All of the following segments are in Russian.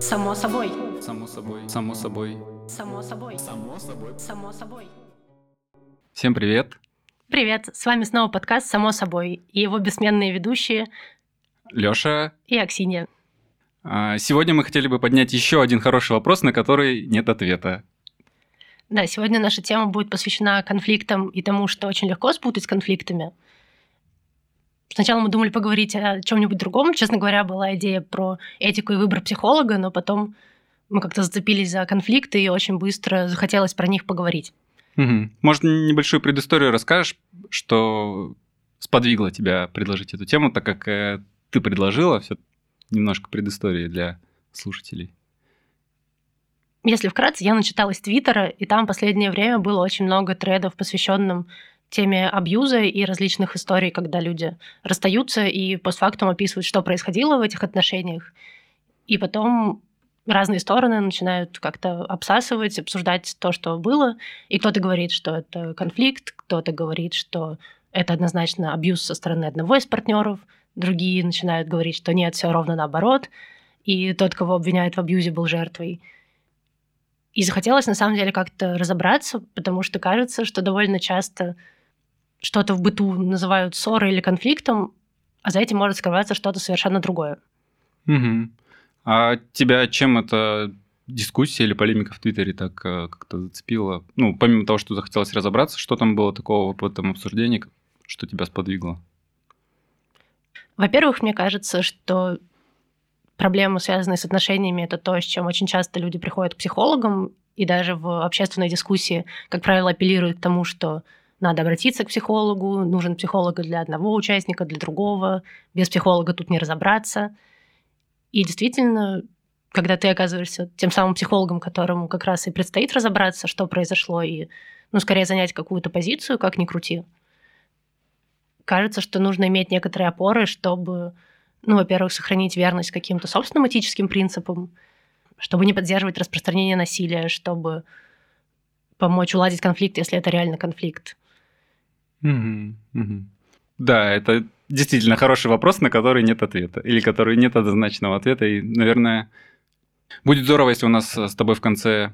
Само собой. Само собой. Само собой. Само собой. Само собой. Само собой. Всем привет. Привет, с вами снова подкаст «Само собой» и его бессменные ведущие Лёша. и Аксинья. А, Сегодня мы хотели бы поднять еще один хороший вопрос, на который нет ответа. Да, сегодня наша тема будет посвящена конфликтам и тому, что очень легко спутать с конфликтами. Сначала мы думали поговорить о чем-нибудь другом. Честно говоря, была идея про этику и выбор психолога, но потом мы как-то зацепились за конфликты и очень быстро захотелось про них поговорить. Мгм. Может, небольшую предысторию расскажешь, что сподвигло тебя предложить эту тему, так как э, ты предложила все немножко предыстории для слушателей. Если вкратце, я начиталась Твиттера, и там в последнее время было очень много тредов, посвященным теме абьюза и различных историй, когда люди расстаются и постфактум описывают, что происходило в этих отношениях. И потом разные стороны начинают как-то обсасывать, обсуждать то, что было. И кто-то говорит, что это конфликт, кто-то говорит, что это однозначно абьюз со стороны одного из партнеров, другие начинают говорить, что нет, все ровно наоборот, и тот, кого обвиняют в абьюзе, был жертвой. И захотелось на самом деле как-то разобраться, потому что кажется, что довольно часто что-то в быту называют ссорой или конфликтом, а за этим может скрываться что-то совершенно другое. Мгм. А тебя чем эта дискуссия или полемика в Твиттере так э, как-то зацепила? Ну, помимо того, что захотелось разобраться, что там было такого в этом обсуждении, что тебя сподвигло? Во-первых, мне кажется, что проблемы, связанные с отношениями, это то, с чем очень часто люди приходят к психологам, и даже в общественной дискуссии, как правило, апеллируют к тому, что надо обратиться к психологу, нужен психолог для одного участника, для другого, без психолога тут не разобраться. И действительно, когда ты оказываешься тем самым психологом, которому как раз и предстоит разобраться, что произошло, и, ну, скорее занять какую-то позицию, как ни крути, кажется, что нужно иметь некоторые опоры, чтобы, ну, во-первых, сохранить верность каким-то собственным этическим принципам, чтобы не поддерживать распространение насилия, чтобы помочь уладить конфликт, если это реально конфликт. Да, это действительно хороший вопрос, на который нет ответа. Или который нет однозначного ответа. И, наверное, будет здорово, если у нас с тобой в конце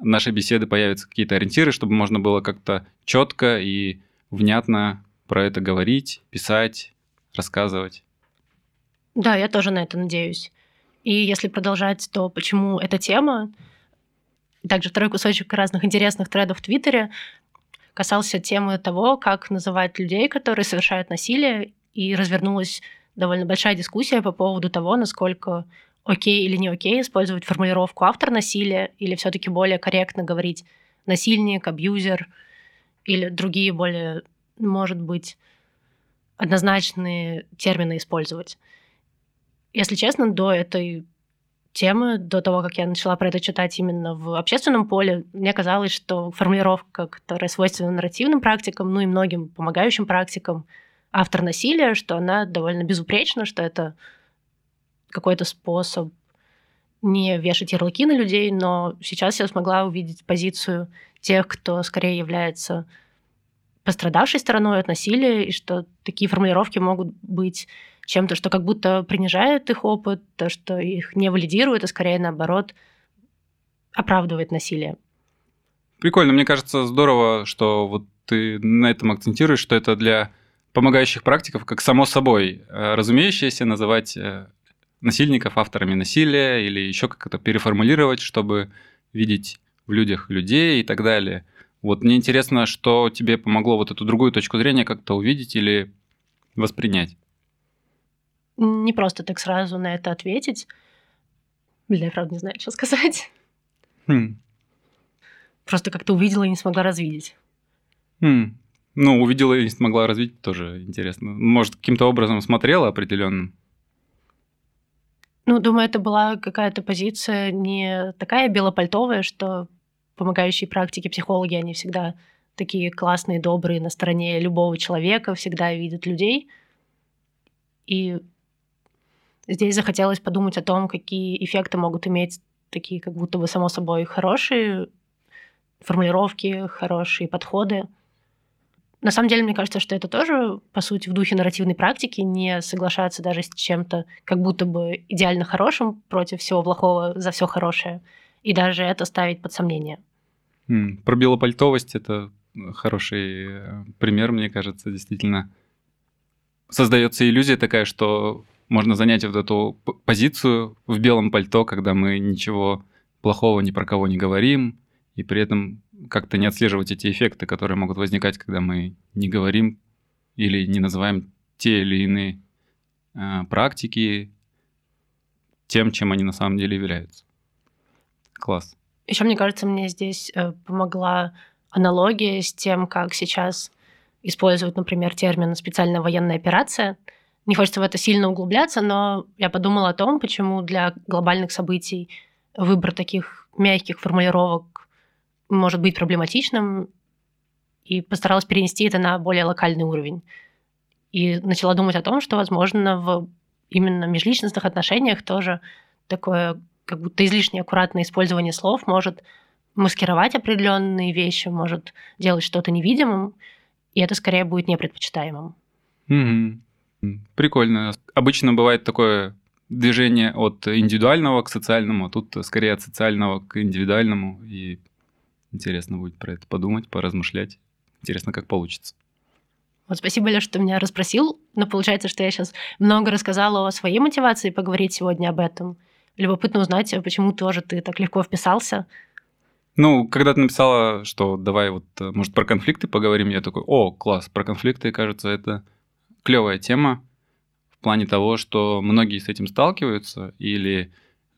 нашей беседы появятся какие-то ориентиры, чтобы можно было как-то четко и внятно про это говорить, писать, рассказывать. Да, я тоже на это надеюсь. И если продолжать, то почему эта тема? Также второй кусочек разных интересных тредов в Твиттере касался темы того, как называть людей, которые совершают насилие, и развернулась довольно большая дискуссия по поводу того, насколько окей или не окей использовать формулировку автор насилия, или все-таки более корректно говорить насильник, абьюзер, или другие более, может быть, однозначные термины использовать. Если честно, до этой темы, до того, как я начала про это читать именно в общественном поле, мне казалось, что формулировка, которая свойственна нарративным практикам, ну и многим помогающим практикам, автор насилия, что она довольно безупречна, что это какой-то способ не вешать ярлыки на людей, но сейчас я смогла увидеть позицию тех, кто скорее является пострадавшей стороной от насилия, и что такие формулировки могут быть чем-то, что как будто принижает их опыт, то, что их не валидирует, а скорее наоборот оправдывает насилие. Прикольно, мне кажется, здорово, что вот ты на этом акцентируешь, что это для помогающих практиков, как само собой э, разумеющееся, называть э, насильников авторами насилия или еще как-то переформулировать, чтобы видеть в людях людей и так далее. Вот мне интересно, что тебе помогло вот эту другую точку зрения как-то увидеть или воспринять. Не просто так сразу на это ответить. Бля, я правда не знаю, что сказать. Хм. Просто как-то увидела и не смогла развидеть. Хм. Ну, увидела и не смогла развить, тоже интересно. Может, каким-то образом смотрела определенным? Ну, думаю, это была какая-то позиция не такая белопальтовая, что помогающие практики психологи, они всегда такие классные, добрые, на стороне любого человека, всегда видят людей. И здесь захотелось подумать о том, какие эффекты могут иметь такие как будто бы само собой хорошие формулировки, хорошие подходы. На самом деле, мне кажется, что это тоже, по сути, в духе нарративной практики, не соглашаться даже с чем-то как будто бы идеально хорошим против всего плохого за все хорошее, и даже это ставить под сомнение. Про белопальтовость это хороший э, пример, мне кажется, действительно. Создается иллюзия такая, что можно занять вот эту позицию в белом пальто, когда мы ничего плохого ни про кого не говорим, и при этом как-то не отслеживать эти эффекты, которые могут возникать, когда мы не говорим или не называем те или иные э, практики тем, чем они на самом деле являются. Класс. Еще, мне кажется, мне здесь э, помогла аналогия с тем, как сейчас используют, например, термин «специальная военная операция». Не хочется в это сильно углубляться, но я подумала о том, почему для глобальных событий выбор таких мягких формулировок может быть проблематичным, и постаралась перенести это на более локальный уровень. И начала думать о том, что, возможно, в именно межличностных отношениях тоже такое как будто излишне аккуратное использование слов может маскировать определенные вещи, может делать что-то невидимым, и это скорее будет непредпочитаемым. Mm-hmm. Прикольно. Обычно бывает такое движение от индивидуального к социальному, а тут скорее от социального к индивидуальному. И интересно будет про это подумать, поразмышлять. Интересно, как получится. Вот спасибо, Леш, что меня расспросил. Но получается, что я сейчас много рассказала о своей мотивации поговорить сегодня об этом. Любопытно узнать, почему тоже ты так легко вписался. Ну, когда ты написала, что давай вот, может, про конфликты поговорим, я такой, о, класс, про конфликты, кажется, это клевая тема плане того, что многие с этим сталкиваются или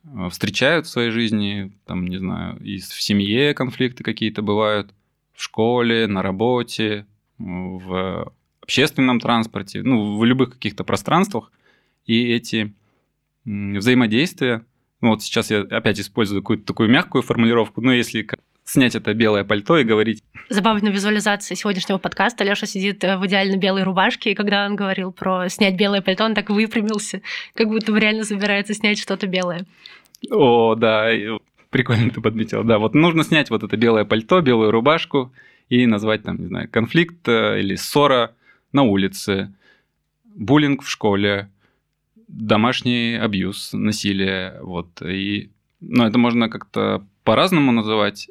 э, встречают в своей жизни, там, не знаю, и в семье конфликты какие-то бывают, в школе, на работе, в общественном транспорте, ну, в любых каких-то пространствах. И эти взаимодействия, ну, вот сейчас я опять использую какую-то такую мягкую формулировку, но если снять это белое пальто и говорить. Забавная визуализация сегодняшнего подкаста. Леша сидит э, в идеально белой рубашке, и когда он говорил про снять белое пальто, он так выпрямился, как будто реально собирается снять что-то белое. О, да, прикольно ты подметил. Да, вот нужно снять вот это белое пальто, белую рубашку и назвать там, не знаю, конфликт э, или ссора на улице, буллинг в школе, домашний абьюз, насилие, вот. И, ну, это можно как-то по-разному называть,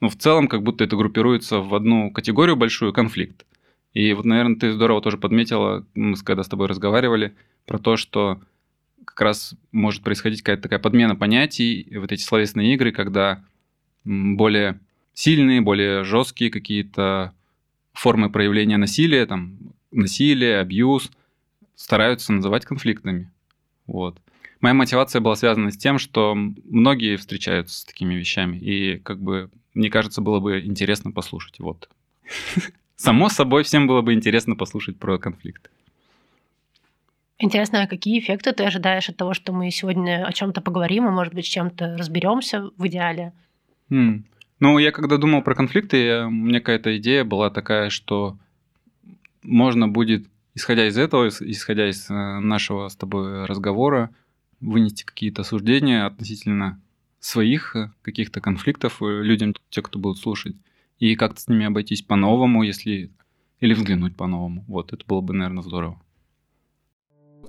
ну, в целом, как будто это группируется в одну категорию большую конфликт. И вот, наверное, ты здорово тоже подметила, мы когда с тобой разговаривали, про то, что как раз может происходить какая-то такая подмена понятий, вот эти словесные игры, когда более сильные, более жесткие какие-то формы проявления насилия, там, насилие, абьюз, стараются называть конфликтами. Вот. Моя мотивация была связана с тем, что многие встречаются с такими вещами, и как бы мне кажется, было бы интересно послушать. Вот. Само собой, всем было бы интересно послушать про конфликт. Интересно, а какие эффекты ты ожидаешь от того, что мы сегодня о чем-то поговорим, и, может быть, с чем-то разберемся в идеале? Mm. Ну, я когда думал про конфликты, у меня какая-то идея была такая, что можно будет, исходя из этого, исходя из э, нашего с тобой разговора, вынести какие-то суждения относительно своих э, каких-то конфликтов э, людям, те, кто будут слушать, и как-то с ними обойтись по-новому, если или взглянуть по-новому. Вот, это было бы, наверное, здорово.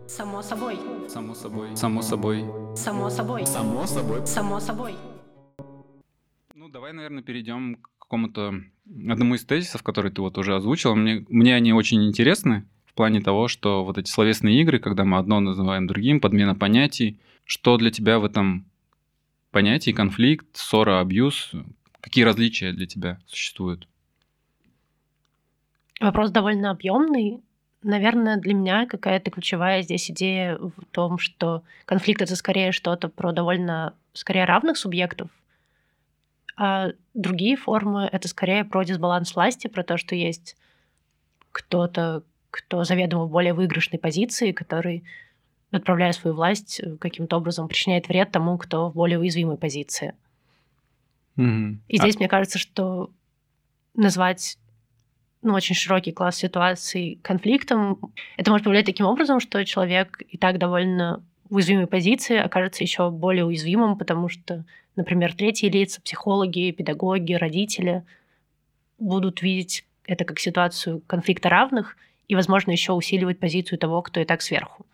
Само собой. Само собой. Само собой. Само собой. Само собой. Само собой. Ну, давай, наверное, перейдем к какому-то одному из тезисов, который ты вот уже озвучил. Мне, мне они очень интересны в плане того, что вот эти словесные игры, когда мы одно называем другим, подмена понятий, что для тебя в этом понятий конфликт, ссора, абьюз? Какие различия для тебя существуют? Вопрос довольно объемный. Наверное, для меня какая-то ключевая здесь идея в том, что конфликт это скорее что-то про довольно скорее равных субъектов, а другие формы это скорее про дисбаланс власти, про то, что есть кто-то, кто заведомо в более выигрышной позиции, который отправляя свою власть, э, каким-то образом причиняет вред тому, кто в более уязвимой позиции. Mm-hmm. И здесь а... мне кажется, что назвать ну, очень широкий класс ситуаций конфликтом, это может повлиять таким образом, что человек и так довольно в уязвимой позиции окажется еще более уязвимым, потому что, например, третьи лица, психологи, педагоги, родители будут видеть это как ситуацию конфликта равных и, возможно, еще усиливать позицию того, кто и так сверху.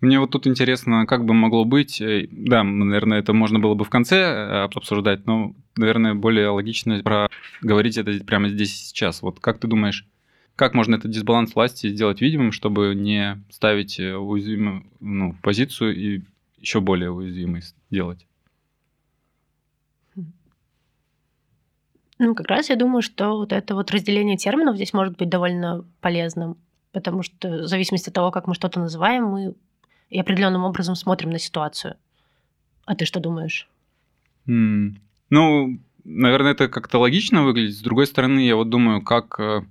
Мне вот тут интересно, как бы могло быть, э, да, наверное, это можно было бы в конце э, обсуждать, но, наверное, более логично про говорить это прямо здесь и сейчас. Вот как ты думаешь, как можно этот дисбаланс власти сделать видимым, чтобы не ставить э, уязвимую ну, позицию и еще более уязвимой сделать? Ну, как раз я думаю, что вот это вот разделение терминов здесь может быть довольно полезным, потому что в зависимости от того, как мы что-то называем, мы и определенным образом смотрим на ситуацию. А ты что думаешь? Mm. Ну, наверное, это как-то логично выглядит. С другой стороны, я вот думаю, как э,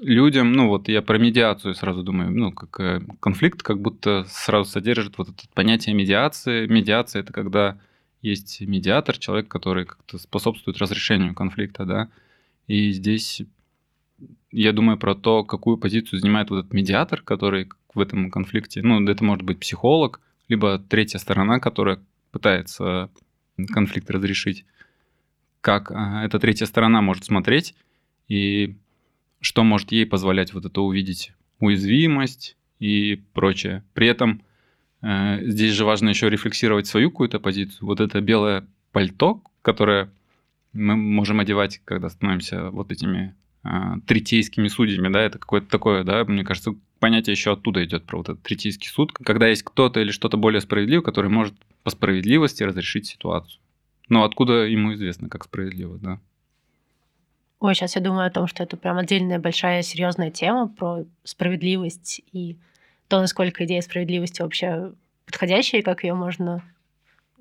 людям, ну вот я про медиацию сразу думаю, ну как э, конфликт как будто сразу содержит вот это понятие медиации. Медиация это когда есть медиатор, человек, который как-то способствует разрешению конфликта, да. И здесь я думаю про то, какую позицию занимает вот этот медиатор, который в этом конфликте. Ну, это может быть психолог, либо третья сторона, которая пытается конфликт разрешить. Как а, эта третья сторона может смотреть и что может ей позволять вот это увидеть уязвимость и прочее. При этом э, здесь же важно еще рефлексировать свою какую-то позицию. Вот это белое пальто, которое мы можем одевать, когда становимся вот этими третейскими судьями, да, это какое-то такое, да, мне кажется, понятие еще оттуда идет про вот этот третийский суд, когда есть кто-то или что-то более справедливое, который может по справедливости разрешить ситуацию. Но откуда ему известно, как справедливо, да? Ой, сейчас я думаю о том, что это прям отдельная большая серьезная тема про справедливость и то, насколько идея справедливости вообще подходящая, и как ее можно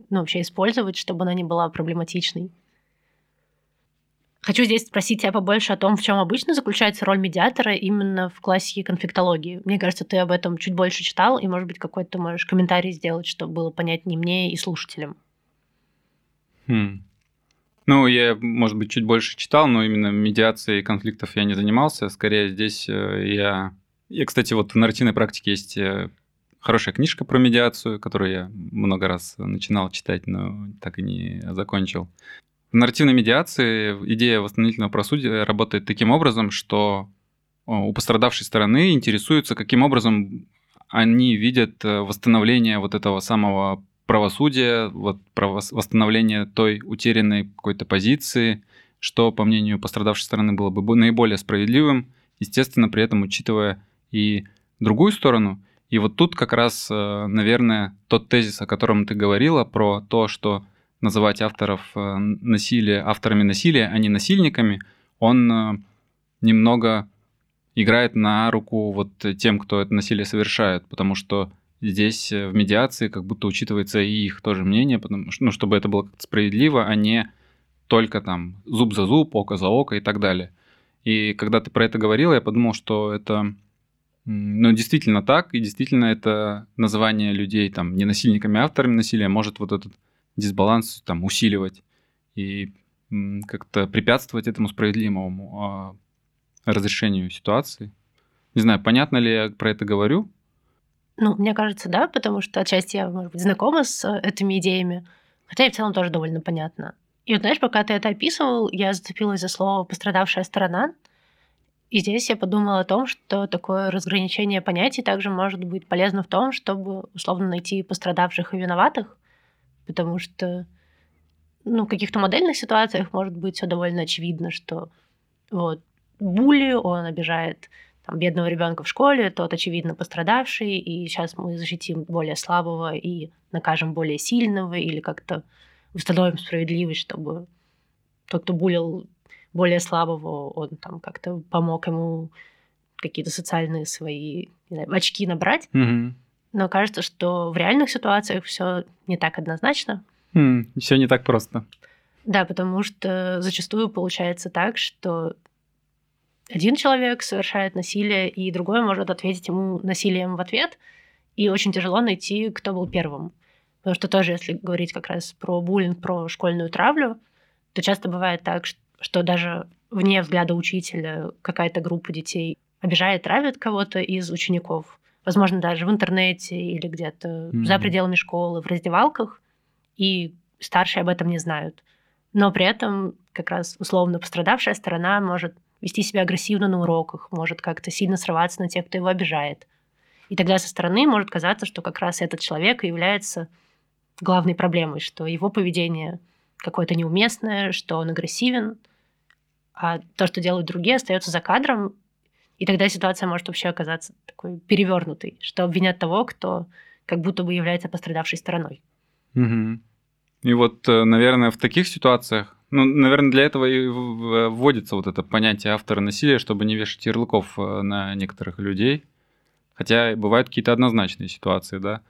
ну, вообще использовать, чтобы она не была проблематичной. Хочу здесь спросить тебя побольше о том, в чем обычно заключается роль медиатора именно в классике конфликтологии. Мне кажется, ты об этом чуть больше читал, и, может быть, какой-то можешь комментарий сделать, чтобы было понятнее мне и слушателям. Хм. Ну, я, может быть, чуть больше читал, но именно медиацией конфликтов я не занимался. Скорее, здесь э, я... Я, кстати, вот в нарративной практике есть э, хорошая книжка про медиацию, которую я много раз начинал читать, но так и не закончил. В нарративной медиации идея восстановительного правосудия работает таким образом, что у пострадавшей стороны интересуется, каким образом они видят э, восстановление вот этого самого правосудия, вот восстановление той утерянной какой-то позиции, что, по мнению пострадавшей стороны, было бы наиболее справедливым, естественно, при этом учитывая и другую сторону. И вот тут как раз, э, наверное, тот тезис, о котором ты говорила, про то, что называть авторов э, насилия авторами насилия, а не насильниками, он э, немного играет на руку вот тем, кто это насилие совершает, потому что здесь э, в медиации как будто учитывается и их тоже мнение, потому что, ну, чтобы это было как-то справедливо, а не только там зуб за зуб, око за око и так далее. И когда ты про это говорил, я подумал, что это ну, действительно так, и действительно это называние людей там не насильниками, а авторами насилия может вот этот дисбаланс там усиливать и как-то препятствовать этому справедливому а, разрешению ситуации. Не знаю, понятно ли я про это говорю? Ну, мне кажется, да, потому что отчасти я, может быть, знакома с э, этими идеями, хотя и в целом тоже довольно понятно. И вот, знаешь, пока ты это описывал, я зацепилась за слово «пострадавшая сторона», и здесь я подумала о том, что такое разграничение понятий также может быть полезно в том, чтобы условно найти пострадавших и виноватых, потому что ну, в каких-то модельных ситуациях может быть все довольно очевидно, что вот були, он обижает там, бедного ребенка в школе, тот, очевидно, пострадавший, и сейчас мы защитим более слабого и накажем более сильного, или как-то установим справедливость, чтобы тот, кто булил более слабого, он там как-то помог ему какие-то социальные свои знаю, очки набрать. Угу. Но кажется, что в реальных ситуациях все не так однозначно. Mm, все не так просто. Да, потому что зачастую получается так, что один человек совершает насилие, и другой может ответить ему насилием в ответ, и очень тяжело найти, кто был первым. Потому что тоже, если говорить как раз про буллинг, про школьную травлю, то часто бывает так, что даже вне взгляда учителя какая-то группа детей обижает, травит кого-то из учеников, возможно, даже в интернете или где-то mm-hmm. за пределами школы, в раздевалках, и старшие об этом не знают. Но при этом как раз условно пострадавшая сторона может вести себя агрессивно на уроках, может как-то сильно срываться на тех, кто его обижает. И тогда со стороны может казаться, что как раз этот человек является главной проблемой, что его поведение какое-то неуместное, что он агрессивен, а то, что делают другие, остается за кадром, и тогда ситуация может вообще оказаться такой перевернутой, что обвинят того, кто как будто бы является пострадавшей стороной. Угу. И вот, э, наверное, в таких ситуациях, ну, наверное, для этого и вводится вот это понятие автора насилия, чтобы не вешать ярлыков э, на некоторых людей. Хотя бывают какие-то однозначные ситуации, да.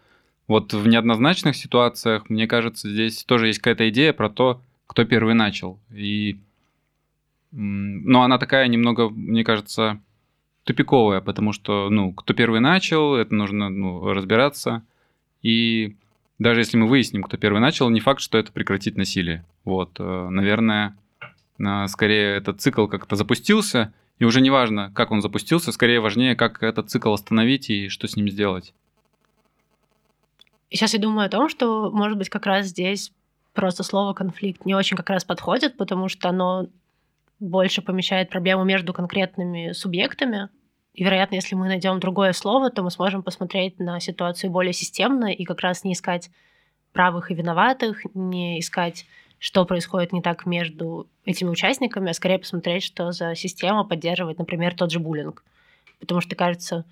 Вот в неоднозначных ситуациях, мне кажется, здесь тоже есть какая-то идея про то, кто первый начал. И, но она такая немного, мне кажется, тупиковая, потому что, ну, кто первый начал, это нужно ну, разбираться. И даже если мы выясним, кто первый начал, не факт, что это прекратит насилие. Вот, э, наверное, скорее этот цикл как-то запустился, и уже не важно, как он запустился, скорее важнее, как этот цикл остановить и что с ним сделать. Сейчас я думаю о том, что, может быть, как раз здесь просто слово конфликт не очень как раз подходит, потому что оно больше помещает проблему между конкретными субъектами. И, вероятно, если мы найдем другое слово, то мы сможем посмотреть на ситуацию более системно и как раз не искать правых и виноватых, не искать, что происходит не так между этими участниками, а скорее посмотреть, что за система поддерживает, например, тот же буллинг. Потому что, кажется,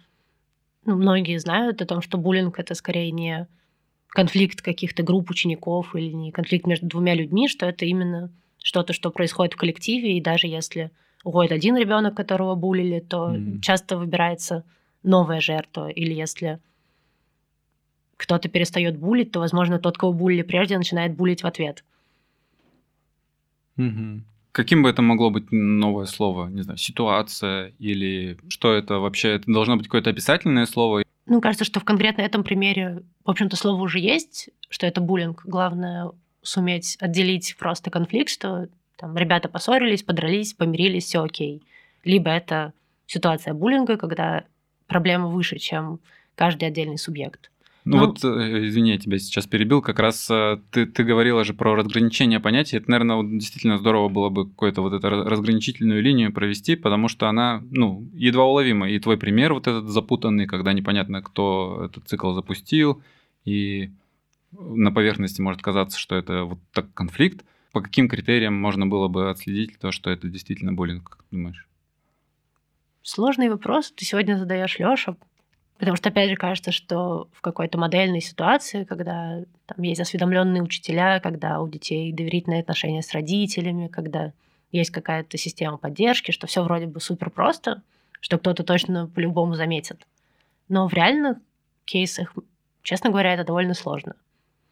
ну, многие знают о том, что буллинг — это скорее не конфликт каких-то групп учеников или не конфликт между двумя людьми, что это именно что-то, что происходит в коллективе, и даже если уходит один ребенок, которого булили, то mm. часто выбирается новая жертва, или если кто-то перестает булить, то, возможно, тот, кого булили прежде, начинает булить в ответ. Угу. Каким бы это могло быть новое слово? Не знаю, ситуация или что это вообще? Это должно быть какое-то описательное слово? Ну, кажется, что в конкретно этом примере, в общем-то, слово уже есть, что это буллинг. Главное суметь отделить просто конфликт, что там ребята поссорились, подрались, помирились, все окей. Либо это ситуация буллинга, когда проблема выше, чем каждый отдельный субъект. Ну, ну вот, э, извини, я тебя сейчас перебил, как раз э, ты, ты говорила же про разграничение понятий. Это, наверное, вот действительно здорово было бы какую-то вот эту разграничительную линию провести, потому что она, ну, едва уловима. И твой пример вот этот запутанный, когда непонятно, кто этот цикл запустил, и на поверхности может казаться, что это вот так конфликт. По каким критериям можно было бы отследить то, что это действительно буллинг, как думаешь? Сложный вопрос. Ты сегодня задаешь Лёша, Потому что, опять же, кажется, что в какой-то модельной ситуации, когда там есть осведомленные учителя, когда у детей доверительные отношения с родителями, когда есть какая-то система поддержки, что все вроде бы супер просто, что кто-то точно по-любому заметит. Но в реальных кейсах, честно говоря, это довольно сложно.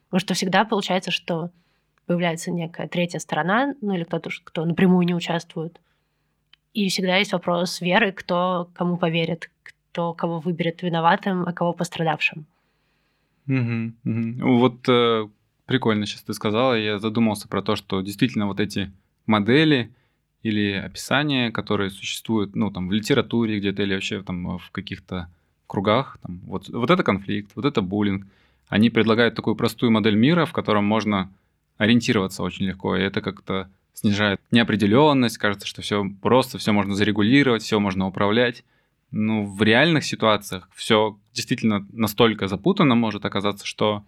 Потому что всегда получается, что появляется некая третья сторона, ну или кто-то, кто напрямую не участвует. И всегда есть вопрос веры, кто кому поверит, кто кого выберет виноватым, а кого пострадавшим. Угу, угу. Вот э, прикольно сейчас ты сказала, я задумался про то, что действительно вот эти модели или описания, которые существуют, ну, там, в литературе где-то или вообще там в каких-то кругах, там, вот, вот это конфликт, вот это буллинг, они предлагают такую простую модель мира, в котором можно ориентироваться очень легко, и это как-то снижает неопределенность, кажется, что все просто, все можно зарегулировать, все можно управлять ну, в реальных ситуациях все действительно настолько запутанно может оказаться, что,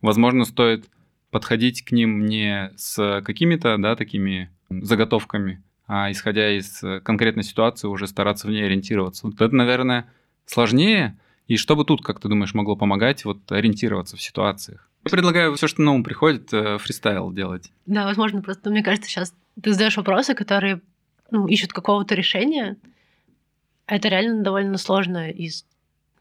возможно, стоит подходить к ним не с какими-то, да, такими заготовками, а исходя из конкретной ситуации уже стараться в ней ориентироваться. Вот это, наверное, сложнее. И что бы тут, как ты думаешь, могло помогать вот ориентироваться в ситуациях? Предлагаю все, что на ум приходит, э, фристайл делать. Да, возможно, просто мне кажется, сейчас ты задаешь вопросы, которые ну, ищут какого-то решения, это реально довольно сложно из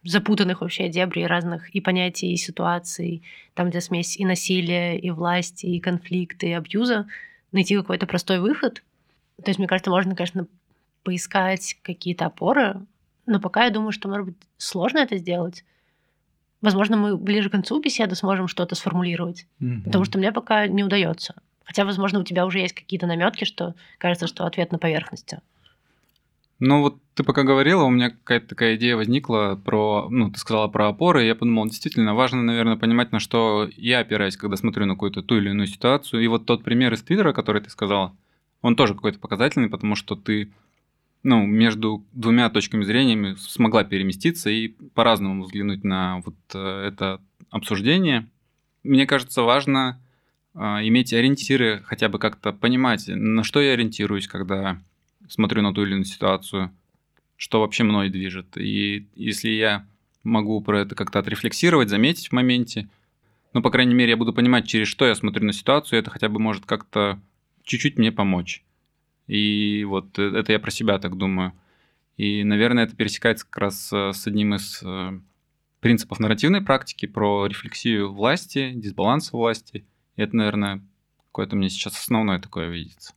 запутанных вообще дебрей разных и понятий, и ситуаций, там, где смесь и насилия, и власти, и конфликты, и абьюза, найти какой-то простой выход. То есть, мне кажется, можно, конечно, поискать какие-то опоры, но пока я думаю, что, может быть, сложно это сделать. Возможно, мы ближе к концу беседы сможем что-то сформулировать, mm-hmm. потому что мне пока не удается. Хотя, возможно, у тебя уже есть какие-то наметки, что кажется, что ответ на поверхности. Ну вот ты пока говорила, у меня какая-то такая идея возникла про, ну, ты сказала про опоры, и я подумал, действительно, важно, наверное, понимать, на что я опираюсь, когда смотрю на какую-то ту или иную ситуацию. И вот тот пример из Твиттера, который ты сказала, он тоже какой-то показательный, потому что ты ну, между двумя точками зрения смогла переместиться и по-разному взглянуть на вот э, это обсуждение. Мне кажется, важно а, иметь ориентиры, хотя бы как-то понимать, на что я ориентируюсь, когда смотрю на ту или иную ситуацию, что вообще мной движет. И если я могу про это как-то отрефлексировать, заметить в моменте, ну, по крайней мере, я буду понимать, через что я смотрю на ситуацию, это хотя бы может как-то чуть-чуть мне помочь. И вот э, это я про себя так думаю. И, наверное, это пересекается как раз э, с одним из э, принципов нарративной практики про рефлексию власти, дисбаланса власти. И это, наверное, какое-то мне сейчас основное такое видится.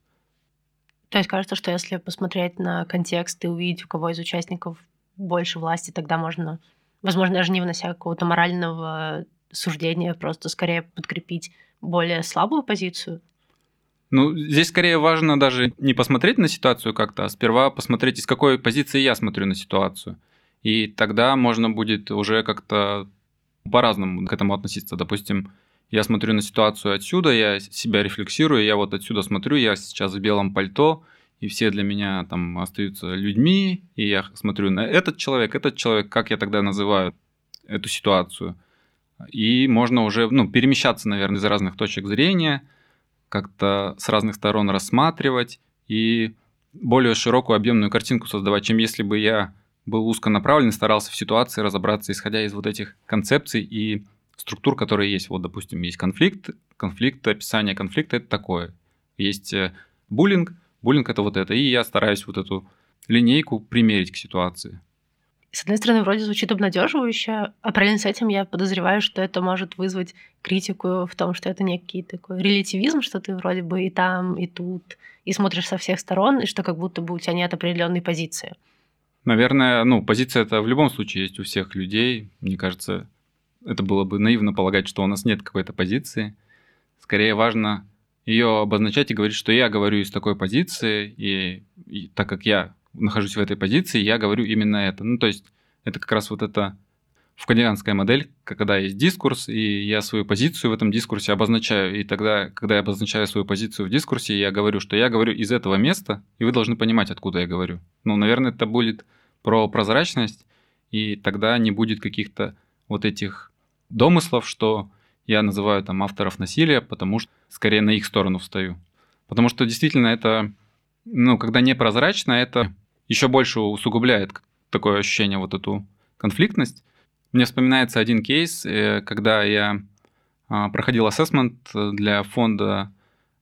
То есть кажется, что если посмотреть на контекст и увидеть, у кого из участников больше власти, тогда можно, возможно, даже не внося какого-то морального суждения, просто скорее подкрепить более слабую позицию. Ну, здесь скорее важно даже не посмотреть на ситуацию как-то, а сперва посмотреть, из какой позиции я смотрю на ситуацию. И тогда можно будет уже как-то по-разному к этому относиться. Допустим, я смотрю на ситуацию отсюда, я себя рефлексирую, я вот отсюда смотрю, я сейчас в белом пальто, и все для меня там остаются людьми, и я смотрю на этот человек, этот человек, как я тогда называю эту ситуацию. И можно уже ну, перемещаться, наверное, из разных точек зрения – как-то с разных сторон рассматривать и более широкую объемную картинку создавать, чем если бы я был узконаправлен, старался в ситуации разобраться, исходя из вот этих концепций и структур, которые есть. Вот, допустим, есть конфликт, конфликт, описание конфликта – это такое. Есть э, буллинг, буллинг – это вот это. И я стараюсь вот эту линейку примерить к ситуации. С одной стороны, вроде звучит обнадеживающе, а параллельно с этим я подозреваю, что это может вызвать критику в том, что это некий такой релятивизм, что ты вроде бы и там, и тут, и смотришь со всех сторон, и что как будто бы у тебя нет определенной позиции. Наверное, ну, позиция это в любом случае есть у всех людей. Мне кажется, это было бы наивно полагать, что у нас нет какой-то позиции. Скорее важно ее обозначать и говорить, что я говорю из такой позиции, и, и так как я нахожусь в этой позиции, я говорю именно это. Ну, то есть это как раз вот это фуканианская модель, когда есть дискурс, и я свою позицию в этом дискурсе обозначаю. И тогда, когда я обозначаю свою позицию в дискурсе, я говорю, что я говорю из этого места, и вы должны понимать, откуда я говорю. Ну, наверное, это будет про прозрачность, и тогда не будет каких-то вот этих домыслов, что я называю там авторов насилия, потому что скорее на их сторону встаю. Потому что действительно это, ну, когда непрозрачно, это еще больше усугубляет такое ощущение, вот эту конфликтность. Мне вспоминается один кейс, э, когда я а, проходил ассессмент для фонда,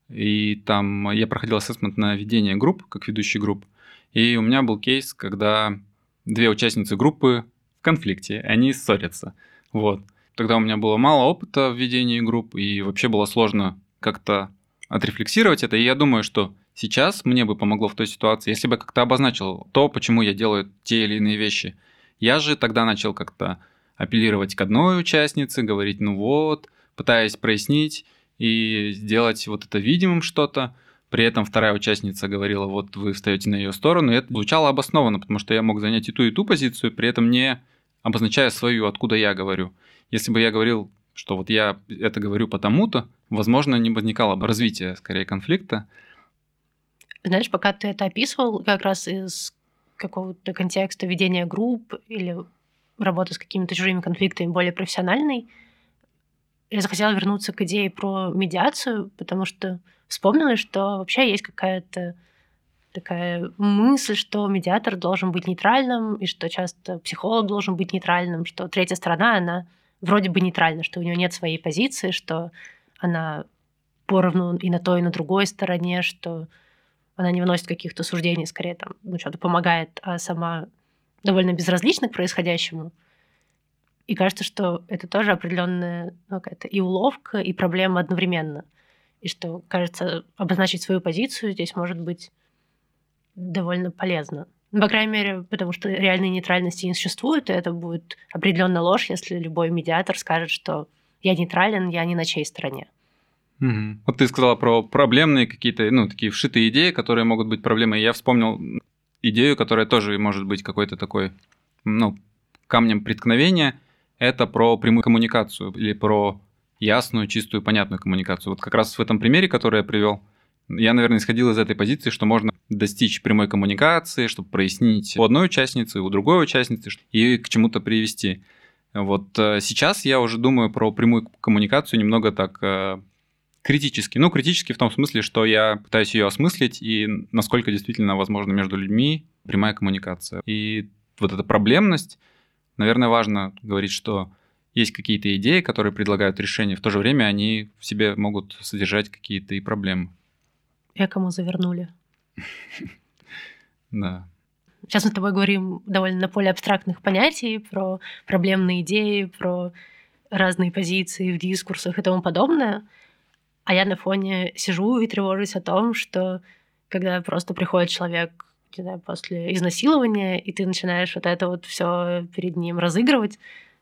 и там я проходил ассессмент на ведение групп, как ведущий групп, и у меня был кейс, когда две участницы группы в конфликте, они ссорятся. Вот. Тогда у меня было мало опыта в ведении групп, и вообще было сложно как-то отрефлексировать это. И я думаю, что сейчас мне бы помогло в той ситуации, если бы как-то обозначил то, почему я делаю те или иные вещи. Я же тогда начал как-то апеллировать к одной участнице, говорить, ну вот, пытаясь прояснить и сделать вот это видимым что-то. При этом вторая участница говорила, вот вы встаете на ее сторону, и это звучало обоснованно, потому что я мог занять и ту, и ту позицию, при этом не обозначая свою, откуда я говорю. Если бы я говорил, что вот я это говорю потому-то, возможно, не возникало бы развития, скорее, конфликта. Знаешь, пока ты это описывал, как раз из какого-то контекста ведения групп или работы с какими-то чужими конфликтами более профессиональной, я захотела вернуться к идее про медиацию, потому что вспомнила, что вообще есть какая-то такая мысль, что медиатор должен быть нейтральным, и что часто психолог должен быть нейтральным, что третья сторона, она вроде бы нейтральна, что у нее нет своей позиции, что она поровну и на той, и на другой стороне, что она не выносит каких-то суждений, скорее там, ну, что-то помогает, а сама довольно безразлична к происходящему. И кажется, что это тоже определенная ну, какая-то и уловка, и проблема одновременно. И что, кажется, обозначить свою позицию здесь может быть довольно полезно. Ну, по крайней мере, потому что реальной нейтральности не существует, и это будет определенная ложь, если любой медиатор скажет, что я нейтрален, я не на чьей стороне. Угу. Вот ты сказала про проблемные какие-то, ну, такие вшитые идеи, которые могут быть проблемой. Я вспомнил идею, которая тоже может быть какой-то такой, ну, камнем преткновения. Это про прямую коммуникацию или про ясную, чистую, понятную коммуникацию. Вот как раз в этом примере, который я привел, Я, наверное, исходил из этой позиции, что можно достичь прямой коммуникации, чтобы прояснить у одной участницы, у другой участницы и к чему-то привести. Вот э, сейчас я уже думаю про прямую коммуникацию немного так э, критически. Ну, критически в том смысле, что я пытаюсь ее осмыслить и насколько действительно возможно между людьми прямая коммуникация. И вот эта проблемность, наверное, важно говорить, что есть какие-то идеи, которые предлагают решения, в то же время они в себе могут содержать какие-то и проблемы. Экому завернули. Да. Сейчас мы с тобой говорим довольно на поле абстрактных понятий, про проблемные идеи, про разные позиции в дискурсах и тому подобное. А я на фоне сижу и тревожусь о том, что когда просто приходит человек не знаю, после изнасилования, и ты начинаешь вот это вот все перед ним разыгрывать,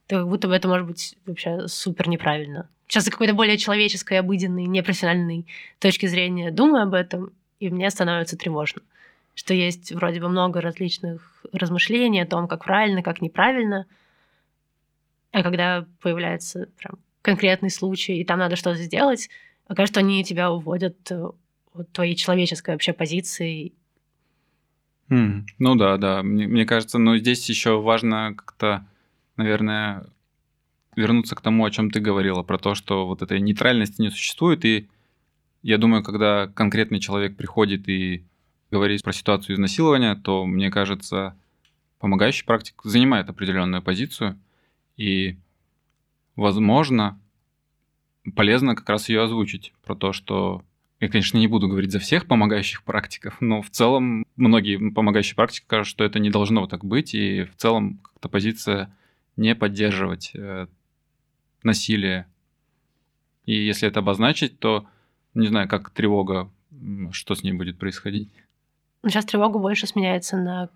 то как будто бы это может быть вообще супер неправильно. Сейчас с какой-то более человеческой, обыденной, непрофессиональной точки зрения думаю об этом, и мне становится тревожно что есть вроде бы много различных размышлений о том, как правильно, как неправильно. А когда появляется прям конкретный случай, и там надо что-то сделать, окажется, что они тебя уводят э, от твоей человеческой вообще позиции. Mm, ну да, да. Мне, мне кажется, но здесь еще важно как-то, наверное, вернуться к тому, о чем ты говорила, про то, что вот этой нейтральности не существует. И я думаю, когда конкретный человек приходит и говорить про ситуацию изнасилования, то, мне кажется, помогающий практик занимает определенную позицию, и, возможно, полезно как раз ее озвучить, про то, что я, конечно, не буду говорить за всех помогающих практиков, но в целом многие помогающие практики кажут, что это не должно так быть, и в целом как-то позиция не поддерживать э, насилие. И если это обозначить, то не знаю, как тревога, что с ней будет происходить. Сейчас тревога больше сменяется на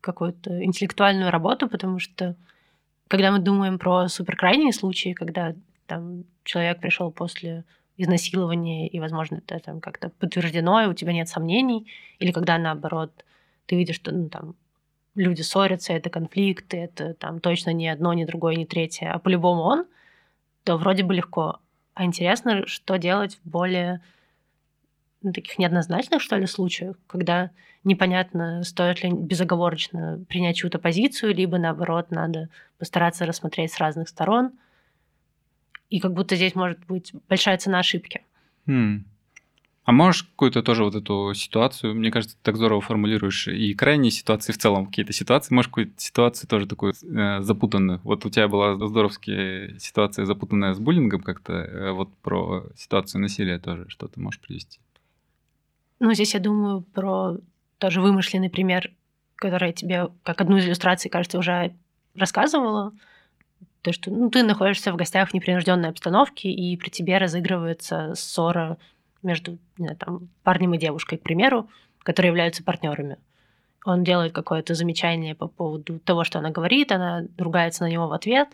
какую-то интеллектуальную работу, потому что когда мы думаем про суперкрайние случаи, когда там человек пришел после изнасилования, и, возможно, это там как-то подтверждено, и у тебя нет сомнений, или когда, наоборот, ты видишь, что ну, там люди ссорятся, это конфликты, это там точно не одно, ни другое, ни третье, а по-любому он, то вроде бы легко. А интересно, что делать в более ну, таких неоднозначных, что ли, случаях, когда непонятно, стоит ли безоговорочно принять чью-то позицию, либо, наоборот, надо постараться рассмотреть с разных сторон. И как будто здесь может быть большая цена ошибки. Hmm. А можешь какую-то тоже вот эту ситуацию, мне кажется, ты так здорово формулируешь, и крайние ситуации в целом, какие-то ситуации, можешь какую-то ситуацию тоже такую э, запутанную. Вот у тебя была здоровская ситуация запутанная с буллингом как-то, э, вот про ситуацию насилия тоже что-то можешь привести? Ну, здесь я думаю про тоже вымышленный пример, который я тебе как одну из иллюстраций, кажется, уже рассказывала. То, что ну, ты находишься в гостях в непринужденной обстановке, и при тебе разыгрывается ссора между не знаю, там, парнем и девушкой, к примеру, которые являются партнерами. Он делает какое-то замечание по поводу того, что она говорит, она ругается на него в ответ.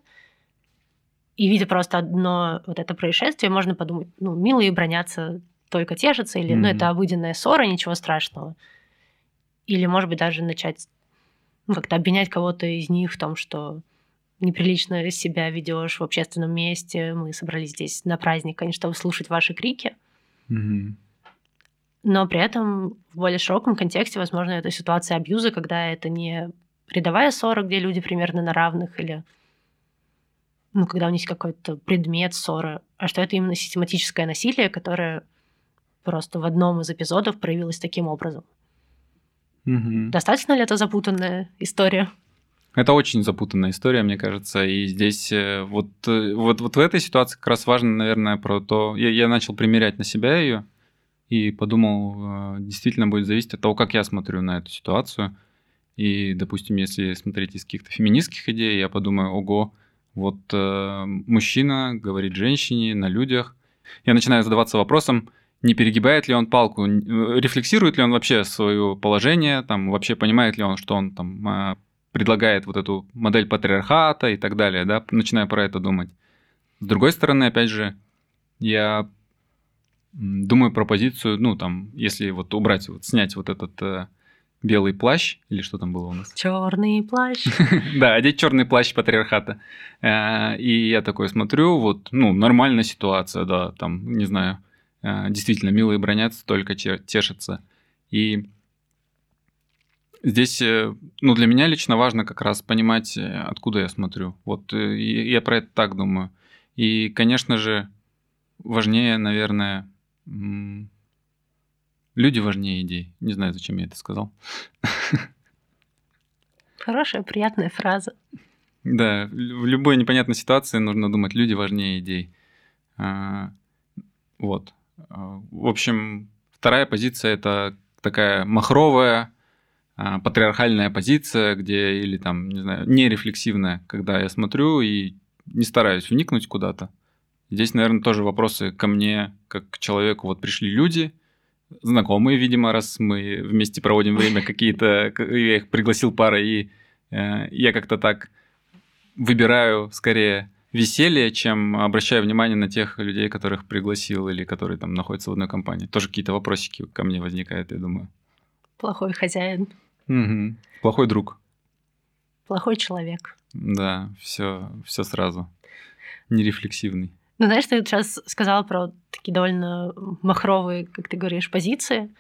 И видя просто одно вот это происшествие, можно подумать, ну, милые бронятся только тешится, или mm-hmm. ну, это обыденная ссора, ничего страшного. Или, может быть, даже начать ну, как-то обвинять кого-то из них в том, что неприлично себя ведешь в общественном месте. Мы собрались здесь на праздник, конечно, чтобы слушать ваши крики. Mm-hmm. Но при этом в более широком контексте, возможно, это ситуация абьюза, когда это не рядовая ссора, где люди примерно на равных, или ну, когда у них какой-то предмет ссоры, а что это именно систематическое насилие, которое просто в одном из эпизодов проявилась таким образом. Угу. Достаточно ли это запутанная история? Это очень запутанная история, мне кажется, и здесь э, вот, э, вот, вот в этой ситуации как раз важно, наверное, про то... Я, я начал примерять на себя ее и подумал, э, действительно будет зависеть от того, как я смотрю на эту ситуацию. И, допустим, если смотреть из каких-то феминистских идей, я подумаю, ого, вот э, мужчина говорит женщине на людях. Я начинаю задаваться вопросом, не перегибает ли он палку, рефлексирует ли он вообще свое положение, там, вообще понимает ли он, что он там а, предлагает вот эту модель патриархата и так далее, да, начиная про это думать. С другой стороны, опять же, я думаю про позицию, ну, там, если вот убрать, вот снять вот этот э, белый плащ, или что там было у нас? Черный плащ. Да, одеть черный плащ патриархата. Э, и я такой смотрю, вот, ну, нормальная ситуация, да, там, не знаю, э, действительно милые бронятся, только тешатся. И здесь, э, ну, для меня лично важно как раз понимать, откуда я смотрю. Вот я про это так думаю. И, конечно же, важнее, наверное, люди важнее идей. Не знаю, зачем я это сказал. Хорошая, приятная фраза. Да, в любой непонятной ситуации нужно думать, люди важнее идей. А, вот. А, в общем, вторая позиция это такая махровая, патриархальная позиция, где или там, не знаю, нерефлексивная, когда я смотрю и не стараюсь вникнуть куда-то. Здесь, наверное, тоже вопросы ко мне, как к человеку. Вот пришли люди, знакомые, видимо, раз мы вместе проводим время какие-то, я их пригласил парой, и э, я как-то так выбираю скорее веселье, чем обращаю внимание на тех людей, которых пригласил или которые там находятся в одной компании. Тоже какие-то вопросики ко мне возникают, я думаю. Плохой хозяин. Угу. Плохой друг. Плохой человек. Да, все, все сразу. Нерефлексивный. Ну, знаешь, ты сейчас сказала про такие довольно махровые, как ты говоришь, позиции.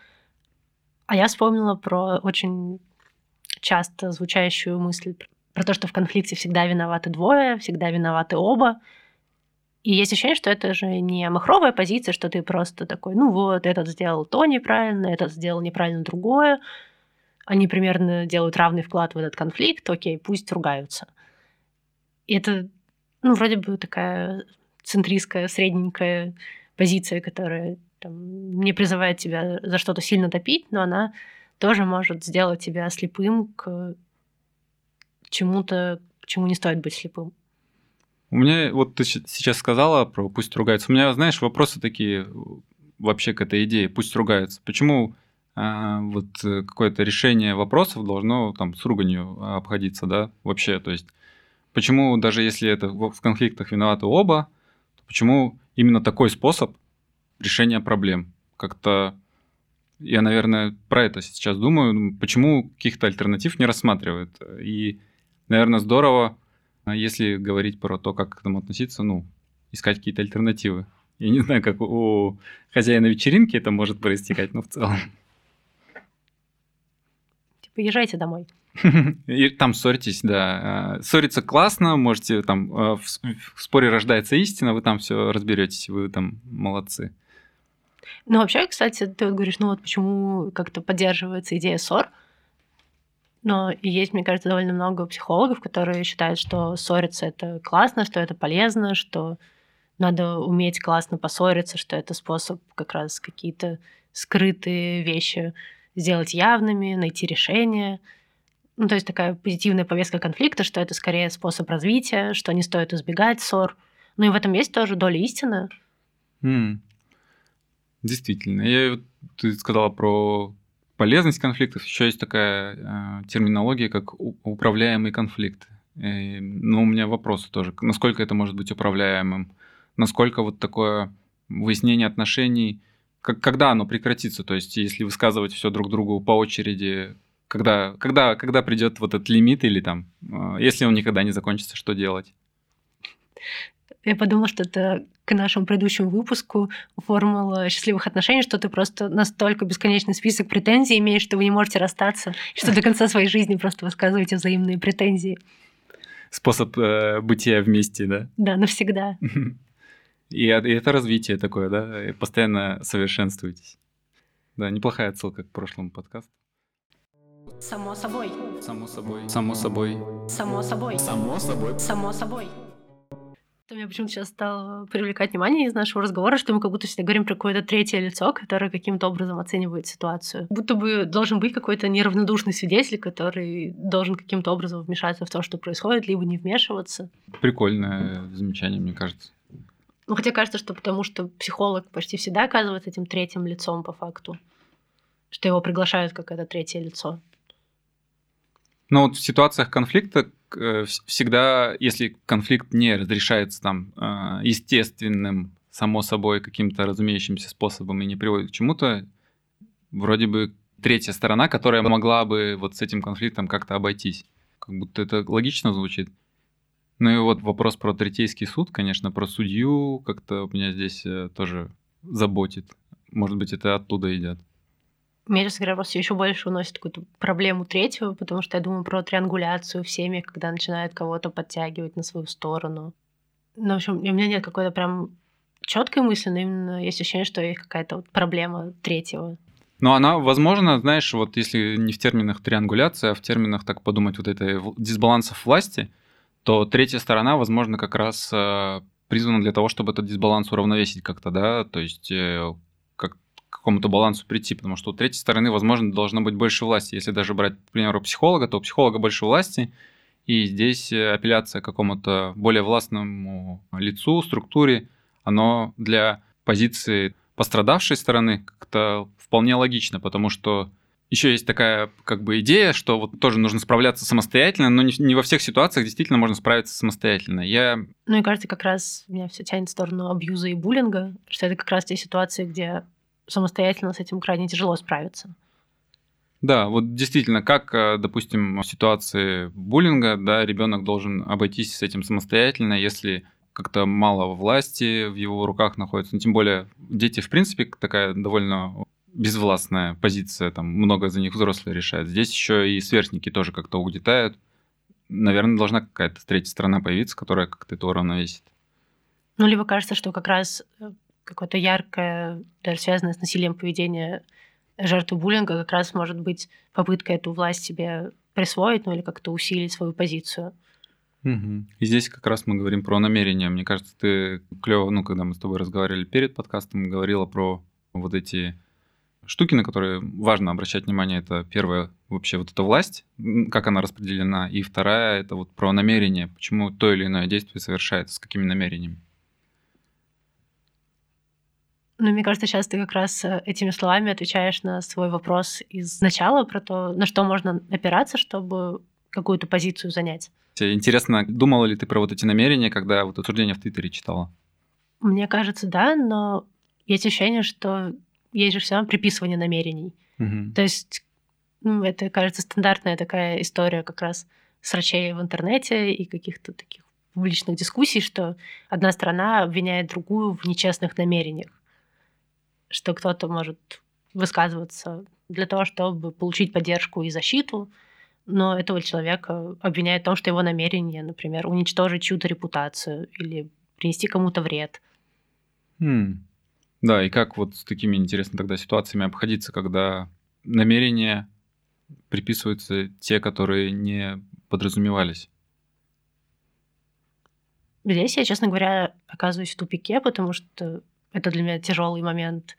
А я вспомнила про очень часто звучащую мысль про то, что в конфликте всегда виноваты двое, всегда виноваты оба. И есть ощущение, что это же не махровая позиция, что ты просто такой, ну вот, этот сделал то неправильно, этот сделал неправильно другое. Они примерно делают равный вклад в этот конфликт, окей, пусть ругаются. И это, ну, вроде бы такая центристская, средненькая позиция, которая там, не призывает тебя за что-то сильно топить, но она тоже может сделать тебя слепым к чему-то, к чему не стоит быть слепым. У меня, вот ты сейчас сказала про «пусть ругаются». У меня, знаешь, вопросы такие вообще к этой идее «пусть ругаются». Почему вот э, какое-то решение вопросов должно там с руганью обходиться, да, вообще, то есть почему даже если это в конфликтах виноваты оба, почему именно такой способ решения проблем? Как-то я, наверное, про это сейчас думаю, почему каких-то альтернатив не рассматривают. И наверное, здорово, а если говорить про то, как к этому относиться, ну, искать какие-то альтернативы. Я не знаю, как у хозяина вечеринки это может проистекать, но в целом. Езжайте домой. И там ссоритесь, да. А, ссориться классно, можете там а, в споре рождается истина, вы там все разберетесь, вы там молодцы. Ну, вообще, кстати, ты вот говоришь, ну вот почему как-то поддерживается идея ссор. Но есть, мне кажется, довольно много психологов, которые считают, что ссориться это классно, что это полезно, что надо уметь классно поссориться, что это способ как раз какие-то скрытые вещи сделать явными, найти решение. Ну, то есть такая позитивная повестка конфликта, что это скорее способ развития, что не стоит избегать ссор. Ну и в этом есть тоже доля истины. Mm. Действительно. Я, ты сказала про полезность конфликтов, еще есть такая э, терминология, как управляемый конфликт. И, ну, у меня вопросы тоже. Насколько это может быть управляемым? Насколько вот такое выяснение отношений, как, когда оно прекратится? То есть, если высказывать все друг другу по очереди, когда, когда, когда придет вот этот лимит или там, э, если он никогда не закончится, что делать? Я подумала, что это к нашему предыдущему выпуску формула счастливых отношений, что ты просто настолько бесконечный список претензий имеешь, что вы не можете расстаться, что до конца своей жизни просто высказываете взаимные претензии. Способ э, бытия вместе, да? Да, навсегда. И, и это развитие такое, да? И постоянно совершенствуетесь. Да, неплохая отсылка к прошлому подкасту. Само собой. Само собой. Само собой. Само собой. Само собой. Само собой. Это меня почему-то сейчас стало привлекать внимание из нашего разговора, что мы как будто всегда говорим про какое-то третье лицо, которое каким-то образом оценивает ситуацию. Будто бы должен быть какой-то неравнодушный свидетель, который должен каким-то образом вмешаться в то, что происходит, либо не вмешиваться. Прикольное замечание, мне кажется. Ну, хотя кажется, что потому что психолог почти всегда оказывается этим третьим лицом по факту, что его приглашают как это третье лицо. Но вот в ситуациях конфликта Э, всегда, если конфликт не разрешается там э, естественным, само собой, каким-то разумеющимся способом и не приводит к чему-то, вроде бы третья сторона, которая могла бы вот с этим конфликтом как-то обойтись. Как будто это логично звучит. Ну и вот вопрос про третейский суд, конечно, про судью, как-то у меня здесь э, тоже заботит. Может быть, это оттуда идет. Мне, честно говоря, просто еще больше уносит какую-то проблему третьего, потому что я думаю про триангуляцию в семье, когда начинают кого-то подтягивать на свою сторону. Ну, в общем, у меня нет какой-то прям четкой мысли, но именно есть ощущение, что есть какая-то вот проблема третьего. Но она, возможно, знаешь, вот если не в терминах триангуляции, а в терминах, так подумать, вот этой дисбалансов власти, то третья сторона, возможно, как раз э, призвана для того, чтобы этот дисбаланс уравновесить как-то, да, то есть э, к какому-то балансу прийти, потому что у третьей стороны, возможно, должно быть больше власти. Если даже брать, к примеру, психолога, то у психолога больше власти, и здесь э, апелляция к какому-то более властному лицу, структуре, оно для позиции пострадавшей стороны как-то вполне логично, потому что еще есть такая как бы идея, что вот тоже нужно справляться самостоятельно, но не, не во всех ситуациях действительно можно справиться самостоятельно. Я... Ну и кажется, как раз меня все тянет в сторону абьюза и буллинга, что это как раз те ситуации, где самостоятельно с этим крайне тяжело справиться. Да, вот действительно, как, э, допустим, в ситуации буллинга, да, ребенок должен обойтись с этим самостоятельно, если как-то мало власти в его руках находится. Ну, тем более, дети, в принципе, такая довольно безвластная позиция, там много за них взрослые решают. Здесь еще и сверстники тоже как-то угнетают. Наверное, должна какая-то третья сторона появиться, которая как-то это уравновесит. Ну, либо кажется, что как раз э, какое-то яркое, даже связанное с насилием поведение жертвы буллинга, как раз может быть попытка эту власть себе присвоить, ну или как-то усилить свою позицию. Угу. И здесь как раз мы говорим про намерения. Мне кажется, ты клево, ну, когда мы с тобой разговаривали перед подкастом, говорила про вот эти штуки, на которые важно обращать внимание, это первое вообще вот эта власть, как она распределена, и вторая это вот про намерение, почему то или иное действие совершается, с какими намерениями. Ну, мне кажется, сейчас ты как раз э, этими словами отвечаешь на свой вопрос из начала про то, на что можно опираться, чтобы какую-то позицию занять. Интересно, думала ли ты про вот эти намерения, когда вот обсуждение в Твиттере читала? Мне кажется, да, но есть ощущение, что есть же все равно приписывание намерений. Угу. То есть, ну, это, кажется, стандартная такая история как раз срачей в интернете и каких-то таких публичных дискуссий, что одна сторона обвиняет другую в нечестных намерениях, что кто-то может высказываться для того, чтобы получить поддержку и защиту, но этого человека обвиняют в том, что его намерение, например, уничтожить чью-то репутацию или принести кому-то вред. Хм. Да, и как вот с такими, интересно, тогда ситуациями обходиться, когда намерения приписываются те, которые не подразумевались? Здесь я, честно говоря, оказываюсь в тупике, потому что это для меня тяжелый момент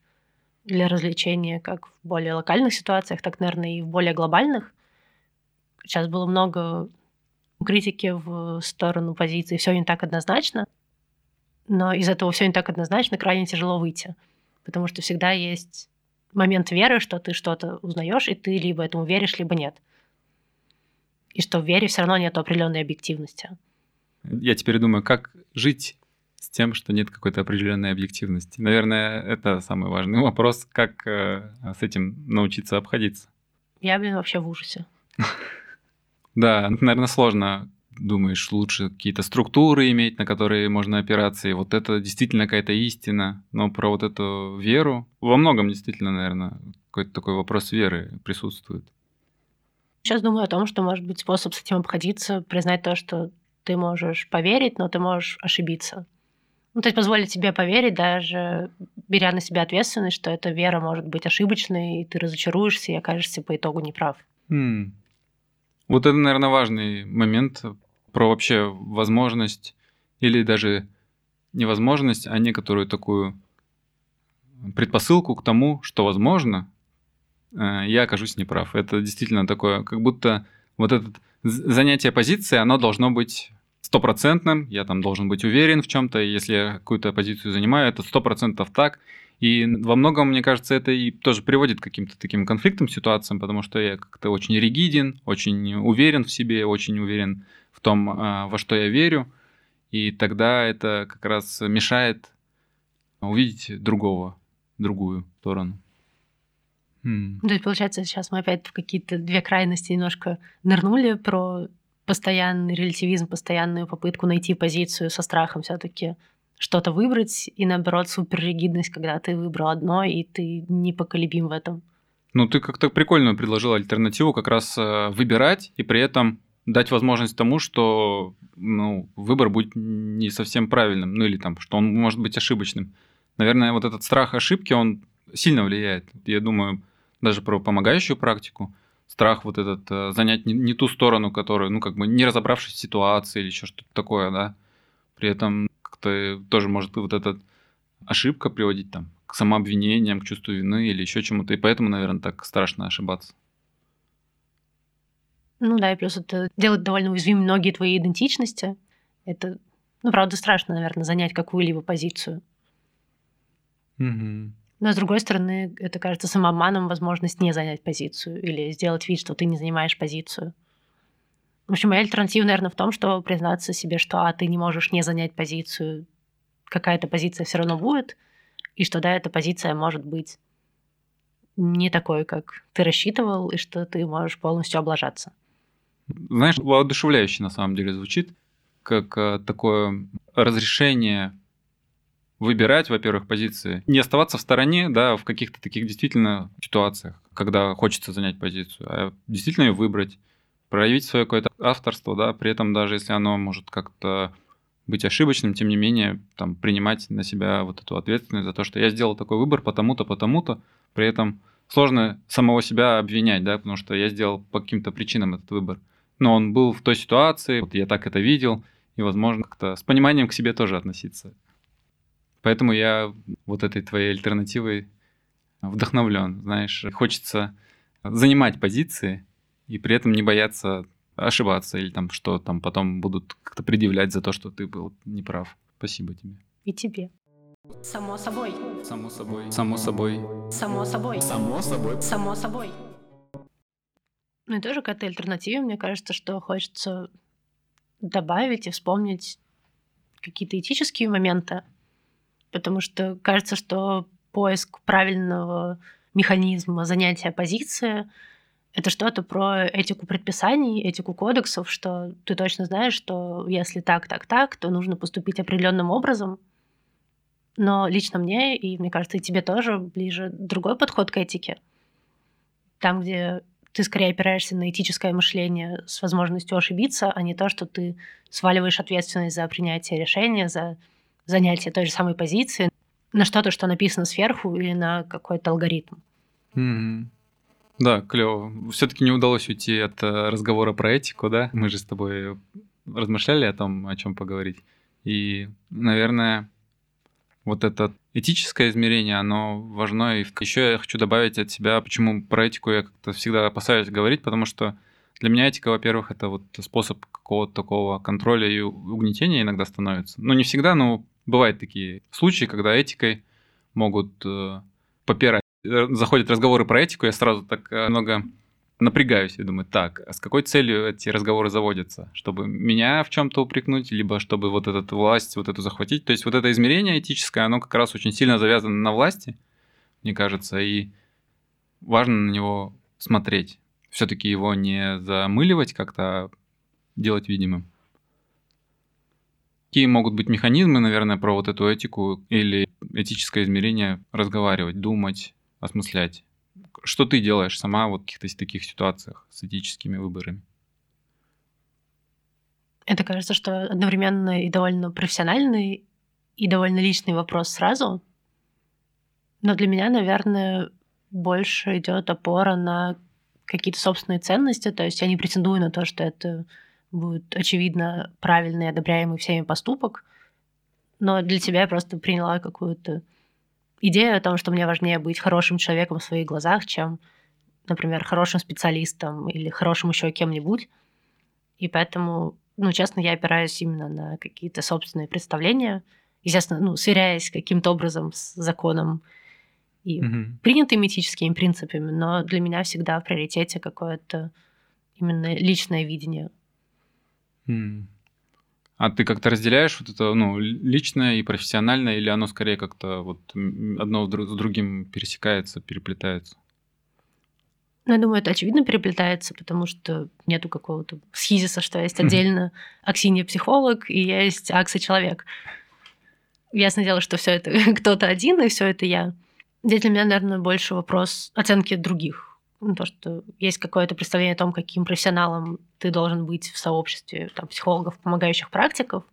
для развлечения как в более локальных ситуациях, так, наверное, и в более глобальных. Сейчас было много критики в сторону позиции «все не так однозначно», но из этого все не так однозначно, крайне тяжело выйти. Потому что всегда есть момент веры, что ты что-то узнаешь, и ты либо этому веришь, либо нет. И что в вере все равно нет определенной объективности. Я теперь думаю, как жить с тем, что нет какой-то определенной объективности. Наверное, это самый важный вопрос, как э, с этим научиться обходиться. Я, блин, вообще в ужасе. Да, наверное, сложно думаешь, лучше какие-то структуры иметь, на которые можно опираться, и вот это действительно какая-то истина. Но про вот эту веру во многом действительно, наверное, какой-то такой вопрос веры присутствует. Сейчас думаю о том, что может быть способ с этим обходиться, признать то, что ты можешь поверить, но ты можешь ошибиться. Ну, то есть позволить себе поверить, даже беря на себя ответственность, что эта вера может быть ошибочной, и ты разочаруешься и окажешься по итогу неправ. Mm. Вот это, наверное, важный момент про вообще возможность или даже невозможность, а некоторую такую предпосылку к тому, что возможно, э, я окажусь неправ. Это действительно такое, как будто вот это занятие позиции, оно должно быть стопроцентным, я там должен быть уверен в чем-то, если я какую-то позицию занимаю, это сто процентов так, и во многом, мне кажется, это и тоже приводит к каким-то таким конфликтам, ситуациям, потому что я как-то очень ригиден, очень уверен в себе, очень уверен в том, а, во что я верю. И тогда это как раз мешает увидеть другого, другую сторону. Хм. То есть, получается, сейчас мы опять в какие-то две крайности немножко нырнули про постоянный релятивизм, постоянную попытку найти позицию со страхом все таки что-то выбрать, и наоборот суперригидность, когда ты выбрал одно, и ты непоколебим в этом. Ну, ты как-то прикольно предложил альтернативу как раз э, выбирать и при этом дать возможность тому, что ну, выбор будет не совсем правильным, ну или там, что он может быть ошибочным. Наверное, вот этот страх ошибки, он сильно влияет. Я думаю, даже про помогающую практику, страх вот этот э, занять не, не ту сторону, которую, ну, как бы не разобравшись в ситуации или еще что-то такое, да. При этом как-то тоже может вот эта ошибка приводить там к самообвинениям, к чувству вины или еще чему-то. И поэтому, наверное, так страшно ошибаться. Ну да, и плюс это делает довольно уязвимыми многие твои идентичности. Это, ну, правда, страшно, наверное, занять какую-либо позицию. Угу. Но, с другой стороны, это кажется самообманом возможность не занять позицию или сделать вид, что ты не занимаешь позицию. В общем, моя альтернатива, наверное, в том, что признаться себе, что а, ты не можешь не занять позицию, какая-то позиция все равно будет, и что да, эта позиция может быть не такой, как ты рассчитывал, и что ты можешь полностью облажаться. Знаешь, воодушевляюще на самом деле звучит, как э, такое разрешение выбирать, во-первых, позиции, не оставаться в стороне, да, в каких-то таких действительно ситуациях, когда хочется занять позицию, а действительно ее выбрать, проявить свое какое-то авторство, да, при этом даже если оно может как-то быть ошибочным, тем не менее, там, принимать на себя вот эту ответственность за то, что я сделал такой выбор потому-то, потому-то, при этом сложно самого себя обвинять, да, потому что я сделал по каким-то причинам этот выбор. Но он был в той ситуации, вот я так это видел, и, возможно, как-то с пониманием к себе тоже относиться. Поэтому я вот этой твоей альтернативой вдохновлен, знаешь, хочется занимать позиции и при этом не бояться ошибаться или там что там потом будут как-то предъявлять за то, что ты был неправ. Спасибо тебе. И тебе. Само собой. Само собой. Само собой. Само собой. Само собой. Само собой. Ну и тоже к этой альтернативе, мне кажется, что хочется добавить и вспомнить какие-то этические моменты, потому что кажется, что поиск правильного механизма занятия позиции — это что-то про этику предписаний, этику кодексов, что ты точно знаешь, что если так, так, так, то нужно поступить определенным образом. Но лично мне, и мне кажется, и тебе тоже ближе другой подход к этике. Там, где ты скорее опираешься на этическое мышление с возможностью ошибиться, а не то, что ты сваливаешь ответственность за принятие решения, за занятие той же самой позиции на что-то, что написано сверху или на какой-то алгоритм. Mm-hmm. Да, клево. Все-таки не удалось уйти от э, разговора про этику, да? Мы же с тобой размышляли о том, о чем поговорить. И, наверное, вот это этическое измерение, оно важно. И еще я хочу добавить от себя, почему про этику я как-то всегда опасаюсь говорить, потому что для меня этика, во-первых, это вот способ какого-то такого контроля и угнетения иногда становится. Ну, не всегда, но бывают такие случаи, когда этикой могут э, попирать. Э, заходят разговоры про этику, я сразу так э, много напрягаюсь и думаю, так, а с какой целью эти разговоры заводятся? Чтобы меня в чем-то упрекнуть, либо чтобы вот эту власть, вот эту захватить? То есть вот это измерение этическое, оно как раз очень сильно завязано на власти, мне кажется, и важно на него смотреть. Все-таки его не замыливать как-то, а делать видимым. Какие могут быть механизмы, наверное, про вот эту этику или этическое измерение разговаривать, думать, осмыслять? Что ты делаешь сама вот в каких-то таких ситуациях с этическими выборами? Это кажется, что одновременно и довольно профессиональный, и довольно личный вопрос сразу. Но для меня, наверное, больше идет опора на какие-то собственные ценности. То есть я не претендую на то, что это будет очевидно правильный, одобряемый всеми поступок. Но для тебя я просто приняла какую-то идея о том, что мне важнее быть хорошим человеком в своих глазах, чем, например, хорошим специалистом или хорошим еще кем-нибудь. И поэтому, ну, честно, я опираюсь именно на какие-то собственные представления, естественно, ну, сверяясь каким-то образом с законом и угу. принятыми этическими принципами, но для меня всегда в приоритете какое-то именно личное видение. Mm. А ты как-то разделяешь вот это, ну, личное и профессиональное, или оно скорее как-то вот одно с другим пересекается, переплетается? Ну, я думаю, это очевидно переплетается, потому что нету какого-то схизиса, что есть отдельно Аксинья психолог и есть Акса человек. ясное дело, что все это кто-то один, и все это я. Здесь для меня, наверное, больше вопрос оценки других. Ну, то, что есть какое-то представление о том, каким профессионалом ты должен быть в сообществе там, психологов, помогающих практиков.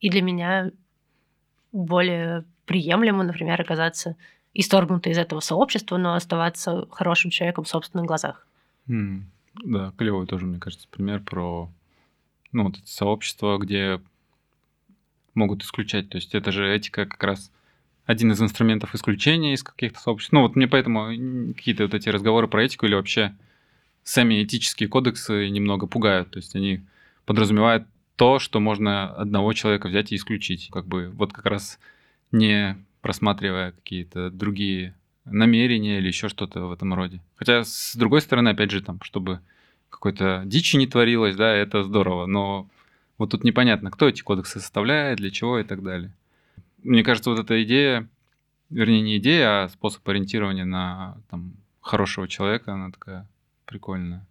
И для меня более приемлемо, например, оказаться исторгнутой из этого сообщества, но оставаться хорошим человеком в собственных глазах. Mm, да, клевый тоже, мне кажется, пример про ну, вот это сообщество, где могут исключать. То есть это же этика как раз один из инструментов исключения из каких-то сообществ. Ну вот мне поэтому какие-то вот эти разговоры про этику или вообще сами этические кодексы немного пугают. То есть они подразумевают то, что можно одного человека взять и исключить. Как бы вот как раз не просматривая какие-то другие намерения или еще что-то в этом роде. Хотя, с другой стороны, опять же, там, чтобы какой-то дичи не творилось, да, это здорово, но вот тут непонятно, кто эти кодексы составляет, для чего и так далее. Мне кажется, вот эта идея, вернее, не идея, а способ ориентирования на там, хорошего человека, она такая прикольная.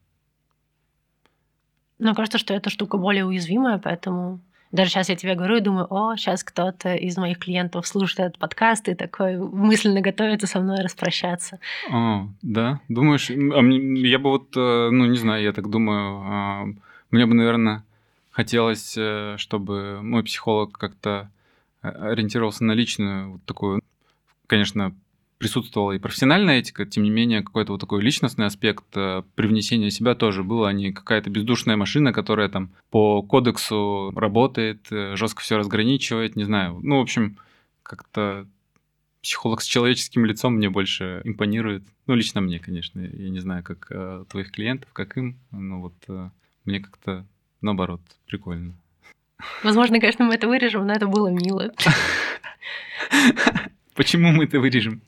Мне кажется, что эта штука более уязвимая, поэтому даже сейчас я тебе говорю и думаю, о, сейчас кто-то из моих клиентов слушает этот подкаст и такой мысленно готовится со мной распрощаться. О, да? Думаешь? А я бы вот, э, ну, не знаю, я так думаю, а, мне бы, наверное, хотелось, э, чтобы мой психолог как-то ориентировался на личную вот такую, конечно, присутствовала и профессиональная этика, тем не менее, какой-то вот такой личностный аспект э, привнесения себя тоже был, а не какая-то бездушная машина, которая там по кодексу работает, э, жестко все разграничивает, не знаю. Ну, в общем, как-то психолог с человеческим лицом мне больше импонирует. Ну, лично мне, конечно. Я не знаю, как э, твоих клиентов, как им. Но вот мне как-то наоборот прикольно. Возможно, конечно, мы это вырежем, но это было мило. Почему мы это вырежем?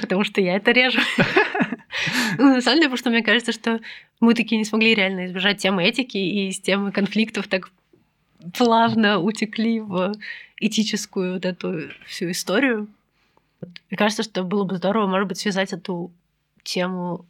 Потому что я это режу. Ну, на самом деле, потому что мне кажется, что мы такие не смогли реально избежать темы этики и с темы конфликтов так плавно утекли в этическую вот эту всю историю. Мне кажется, что было бы здорово, может быть, связать эту тему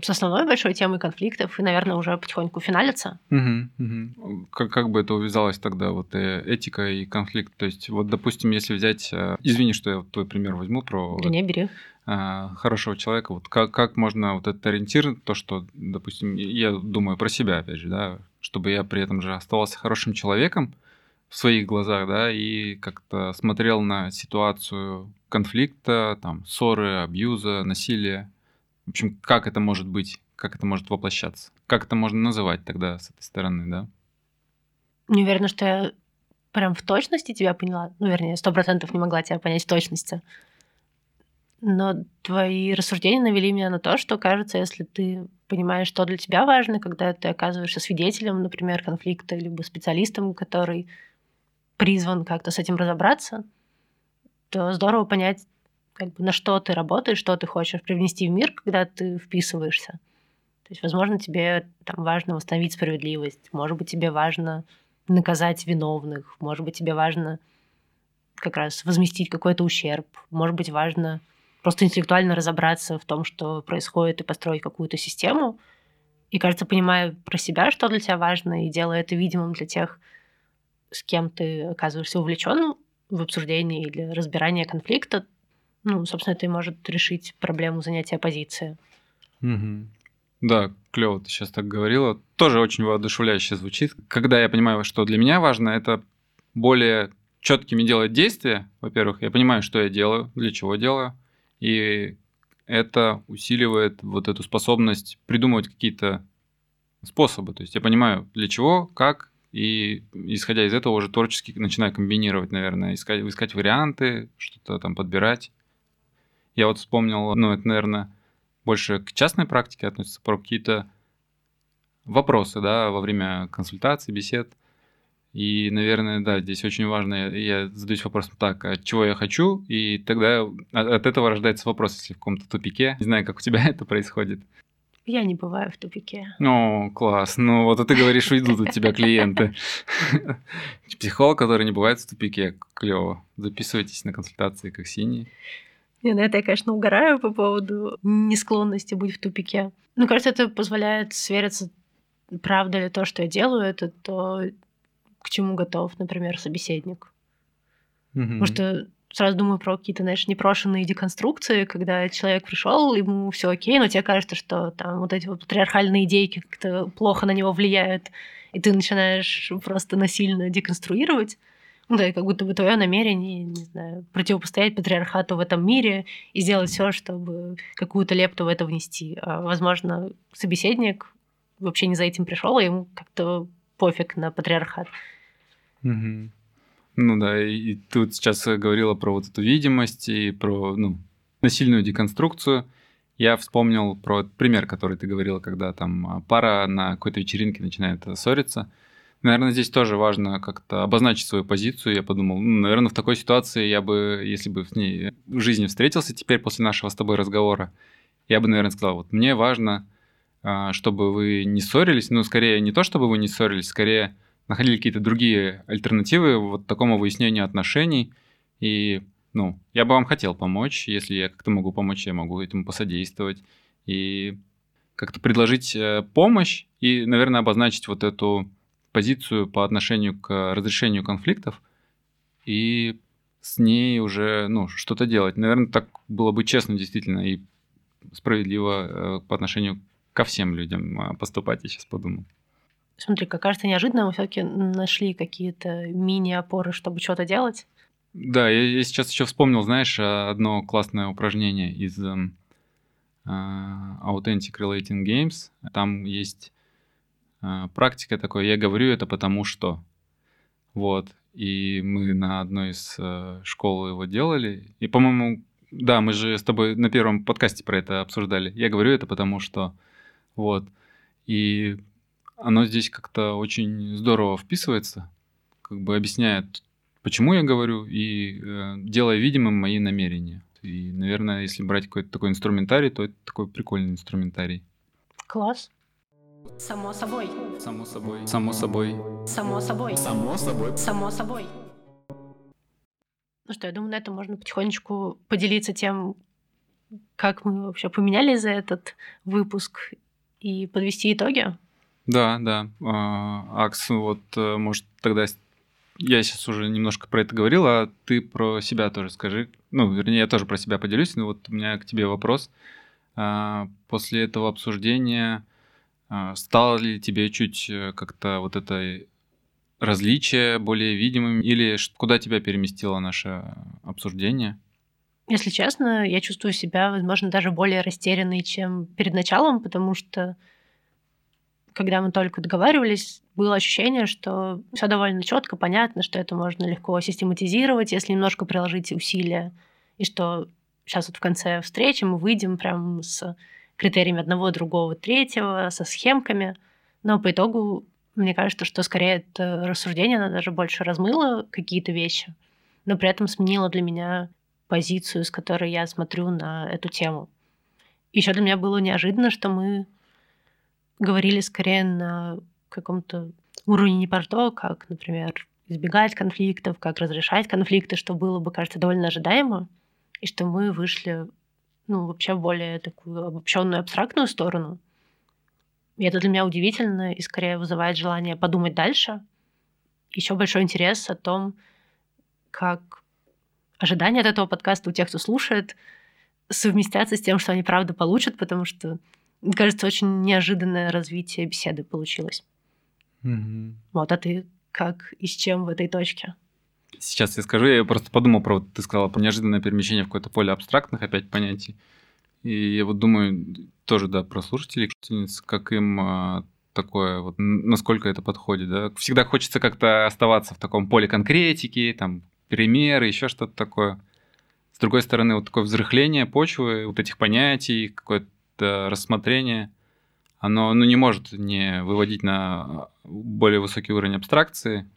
с основной большой темой конфликтов и, наверное, уже потихоньку финалится. Угу, угу. Как, как бы это увязалось тогда, вот э, этика и конфликт? То есть, вот, допустим, если взять... Э, извини, что я твой пример возьму про... Да не, бери. Э, хорошего человека. Вот как, как можно вот этот ориентир, то, что, допустим, я думаю про себя, опять же, да, чтобы я при этом же оставался хорошим человеком в своих глазах, да, и как-то смотрел на ситуацию конфликта, там, ссоры, абьюза, насилия, в общем, как это может быть, как это может воплощаться? Как это можно называть тогда с этой стороны, да? Не уверена, что я прям в точности тебя поняла. Ну, вернее, сто процентов не могла тебя понять в точности. Но твои рассуждения навели меня на то, что, кажется, если ты понимаешь, что для тебя важно, когда ты оказываешься свидетелем, например, конфликта, либо специалистом, который призван как-то с этим разобраться, то здорово понять, как бы на что ты работаешь, что ты хочешь привнести в мир, когда ты вписываешься. То есть, возможно, тебе там важно восстановить справедливость, может быть, тебе важно наказать виновных, может быть, тебе важно как раз возместить какой-то ущерб, может быть, важно просто интеллектуально разобраться в том, что происходит, и построить какую-то систему. И, кажется, понимая про себя, что для тебя важно, и делая это видимым для тех, с кем ты оказываешься увлечен в обсуждении или разбирании конфликта, ну, собственно, это и может решить проблему занятия позиции. Угу. Да, клево ты сейчас так говорила. Тоже очень воодушевляюще звучит. Когда я понимаю, что для меня важно, это более четкими делать действия. Во-первых, я понимаю, что я делаю, для чего делаю. И это усиливает вот эту способность придумывать какие-то способы. То есть я понимаю, для чего, как, и исходя из этого уже творчески начинаю комбинировать, наверное, искать, искать варианты, что-то там подбирать. Я вот вспомнил, ну, это, наверное, больше к частной практике относится, про какие-то вопросы, да, во время консультаций, бесед. И, наверное, да, здесь очень важно, я задаюсь вопросом так, а чего я хочу, и тогда от этого рождается вопрос, если в каком-то тупике. Не знаю, как у тебя это происходит. Я не бываю в тупике. О, класс. Ну, вот а ты говоришь, уйдут от тебя клиенты. Психолог, который не бывает в тупике. Клево. Записывайтесь на консультации, как синий. Не, на это я, конечно, угораю по поводу несклонности быть в тупике. Ну, кажется, это позволяет свериться, правда ли то, что я делаю, это то, к чему готов, например, собеседник. Угу. Потому что сразу думаю про какие-то, знаешь, непрошенные деконструкции, когда человек пришел, ему все окей, но тебе кажется, что там вот эти вот патриархальные идейки как-то плохо на него влияют, и ты начинаешь просто насильно деконструировать. Ну да, и как будто бы твое намерение, не знаю, противопостоять патриархату в этом мире и сделать все, чтобы какую-то лепту в это внести. А, возможно, собеседник вообще не за этим пришел, и ему как-то пофиг на патриархат. Угу. Ну да, и вот сейчас говорила про вот эту видимость и про ну, насильную деконструкцию. Я вспомнил про пример, который ты говорила, когда там а, пара на какой-то вечеринке начинает ссориться. Наверное, здесь тоже важно как-то обозначить свою позицию. Я подумал, ну, наверное, в такой ситуации я бы, если бы с ней в жизни встретился теперь после нашего с тобой разговора, я бы, наверное, сказал, вот мне важно, а, чтобы вы не ссорились, ну, скорее не то, чтобы вы не ссорились, скорее находили какие-то другие альтернативы вот такому выяснению отношений. И, ну, я бы вам хотел помочь. Если я как-то могу помочь, я могу этому посодействовать. И как-то предложить э, помощь и, наверное, обозначить вот эту позицию по отношению к разрешению конфликтов и с ней уже, ну, что-то делать. Наверное, так было бы честно действительно и справедливо э, по отношению ко всем людям э, поступать, я сейчас подумал. Смотри, как кажется неожиданно, мы все-таки нашли какие-то мини-опоры, чтобы что-то делать. Да, я, я сейчас еще вспомнил, знаешь, одно классное упражнение из uh, Authentic Relating Games. Там есть практика такой, я говорю это потому что. Вот. И мы на одной из uh, школ его делали. И, по-моему, да, мы же с тобой на первом подкасте про это обсуждали. Я говорю это потому что. Вот. И оно здесь как-то очень здорово вписывается, как бы объясняет, почему я говорю, и э, делая видимым мои намерения. И, наверное, если брать какой-то такой инструментарий, то это такой прикольный инструментарий. Класс. Само собой. Само собой. Само собой. Само собой. Само собой. Само собой. Ну что, я думаю, на этом можно потихонечку поделиться тем, как мы вообще поменяли за этот выпуск и подвести итоги. Да, да. А, Акс, вот, э, может, тогда я сейчас уже немножко про это говорил, а ты про себя тоже скажи. Ну, вернее, я тоже про себя поделюсь, но вот у меня к тебе вопрос. А, после этого обсуждения стало ли тебе чуть э, как-то вот это различие более видимым, или куда тебя переместило наше обсуждение? Если честно, я чувствую себя, возможно, даже более растерянной, чем перед началом, потому что когда мы только договаривались, было ощущение, что все довольно четко, понятно, что это можно легко систематизировать, если немножко приложить усилия, и что сейчас вот в конце встречи мы выйдем прям с критериями одного, другого, третьего, со схемками. Но по итогу мне кажется, что скорее это рассуждение, оно даже больше размыло какие-то вещи, но при этом сменило для меня позицию, с которой я смотрю на эту тему. Еще для меня было неожиданно, что мы говорили скорее на каком-то уровне не про то, как, например, избегать конфликтов, как разрешать конфликты, что было бы, кажется, довольно ожидаемо, и что мы вышли, ну, вообще более такую обобщенную, абстрактную сторону. И это для меня удивительно и скорее вызывает желание подумать дальше. Еще большой интерес о том, как ожидания от этого подкаста у тех, кто слушает, совместятся с тем, что они правда получат, потому что мне кажется, очень неожиданное развитие беседы получилось. Угу. Вот, а ты как и с чем в этой точке? Сейчас я скажу, я просто подумал про, вот ты сказала, про неожиданное перемещение в какое-то поле абстрактных опять понятий. И я вот думаю, тоже, да, про слушателей, как им а, такое, вот, насколько это подходит, да. Всегда хочется как-то оставаться в таком поле конкретики, там, примеры, еще что-то такое. С другой стороны, вот такое взрыхление почвы, вот этих понятий, какое-то рассмотрение, оно ну, не может не выводить на более высокий уровень абстракции.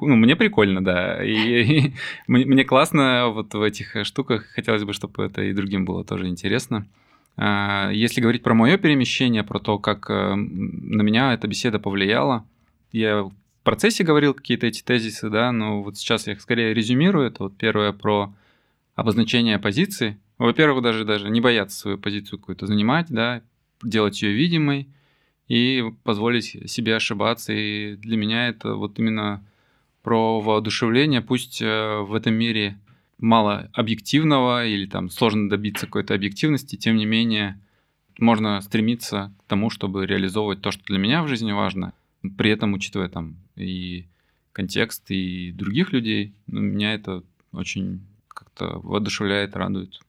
Ну, мне прикольно, да. И, и мне классно вот в этих штуках. Хотелось бы, чтобы это и другим было тоже интересно. А, если говорить про мое перемещение, про то, как э, на меня эта беседа повлияла, я в процессе говорил какие-то эти тезисы, да, но вот сейчас я их скорее резюмирую. Это вот первое про обозначение позиции. Во-первых, даже, даже не бояться свою позицию какую-то занимать, да, делать ее видимой и позволить себе ошибаться. И для меня это вот именно про воодушевление. Пусть э, в этом мире мало объективного или там сложно добиться какой-то объективности, тем не менее можно стремиться к тому, чтобы реализовывать то, что для меня в жизни важно, при этом учитывая там и контекст, и других людей. Но меня это очень как-то воодушевляет, радует.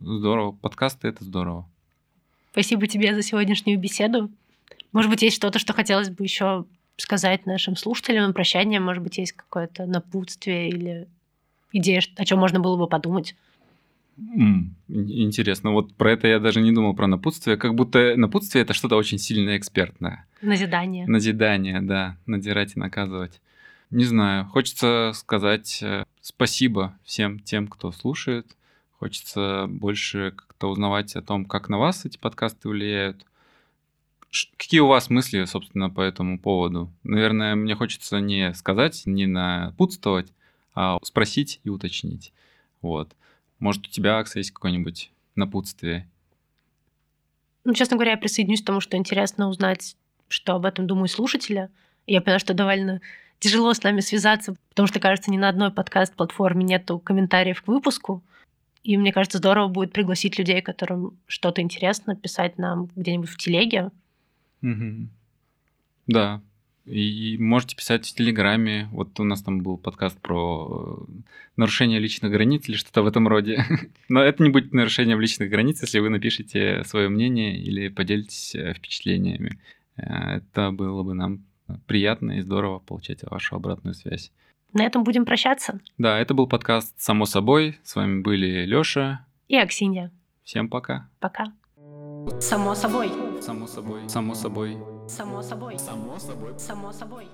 Здорово. Подкасты — это здорово. Спасибо тебе за сегодняшнюю беседу. Может быть, есть что-то, что хотелось бы еще сказать нашим слушателям на прощание? Может быть, есть какое-то напутствие или идея, о чем можно было бы подумать? Интересно, вот про это я даже не думал, про напутствие. Как будто напутствие это что-то очень сильно экспертное. Назидание. Назидание, да. Надирать и наказывать. Не знаю. Хочется сказать э, спасибо всем тем, кто слушает. Хочется больше как-то узнавать о том, как на вас эти подкасты влияют. Какие у вас мысли, собственно, по этому поводу? Наверное, мне хочется не сказать, не напутствовать, а спросить и уточнить. Вот. Может, у тебя, Акса, есть какое-нибудь напутствие? Ну, честно говоря, я присоединюсь к тому, что интересно узнать, что об этом думают слушатели. Я поняла, что довольно тяжело с нами связаться, потому что, кажется, ни на одной подкаст-платформе нету комментариев к выпуску. И мне кажется, здорово будет пригласить людей, которым что-то интересно, писать нам где-нибудь в телеге. Угу. Да, и можете писать в Телеграме. Вот у нас там был подкаст про э, нарушение личных границ или что-то в этом роде. Но это не будет нарушением личных границ, если вы напишите свое мнение или поделитесь э, впечатлениями. Э, это было бы нам приятно и здорово получать вашу обратную связь. На этом будем прощаться. Да, это был подкаст «Само собой». С вами были Лёша и Аксинья. Всем пока. Пока. Само собой. Само собой. Само собой. Само собой. Само собой. Само собой.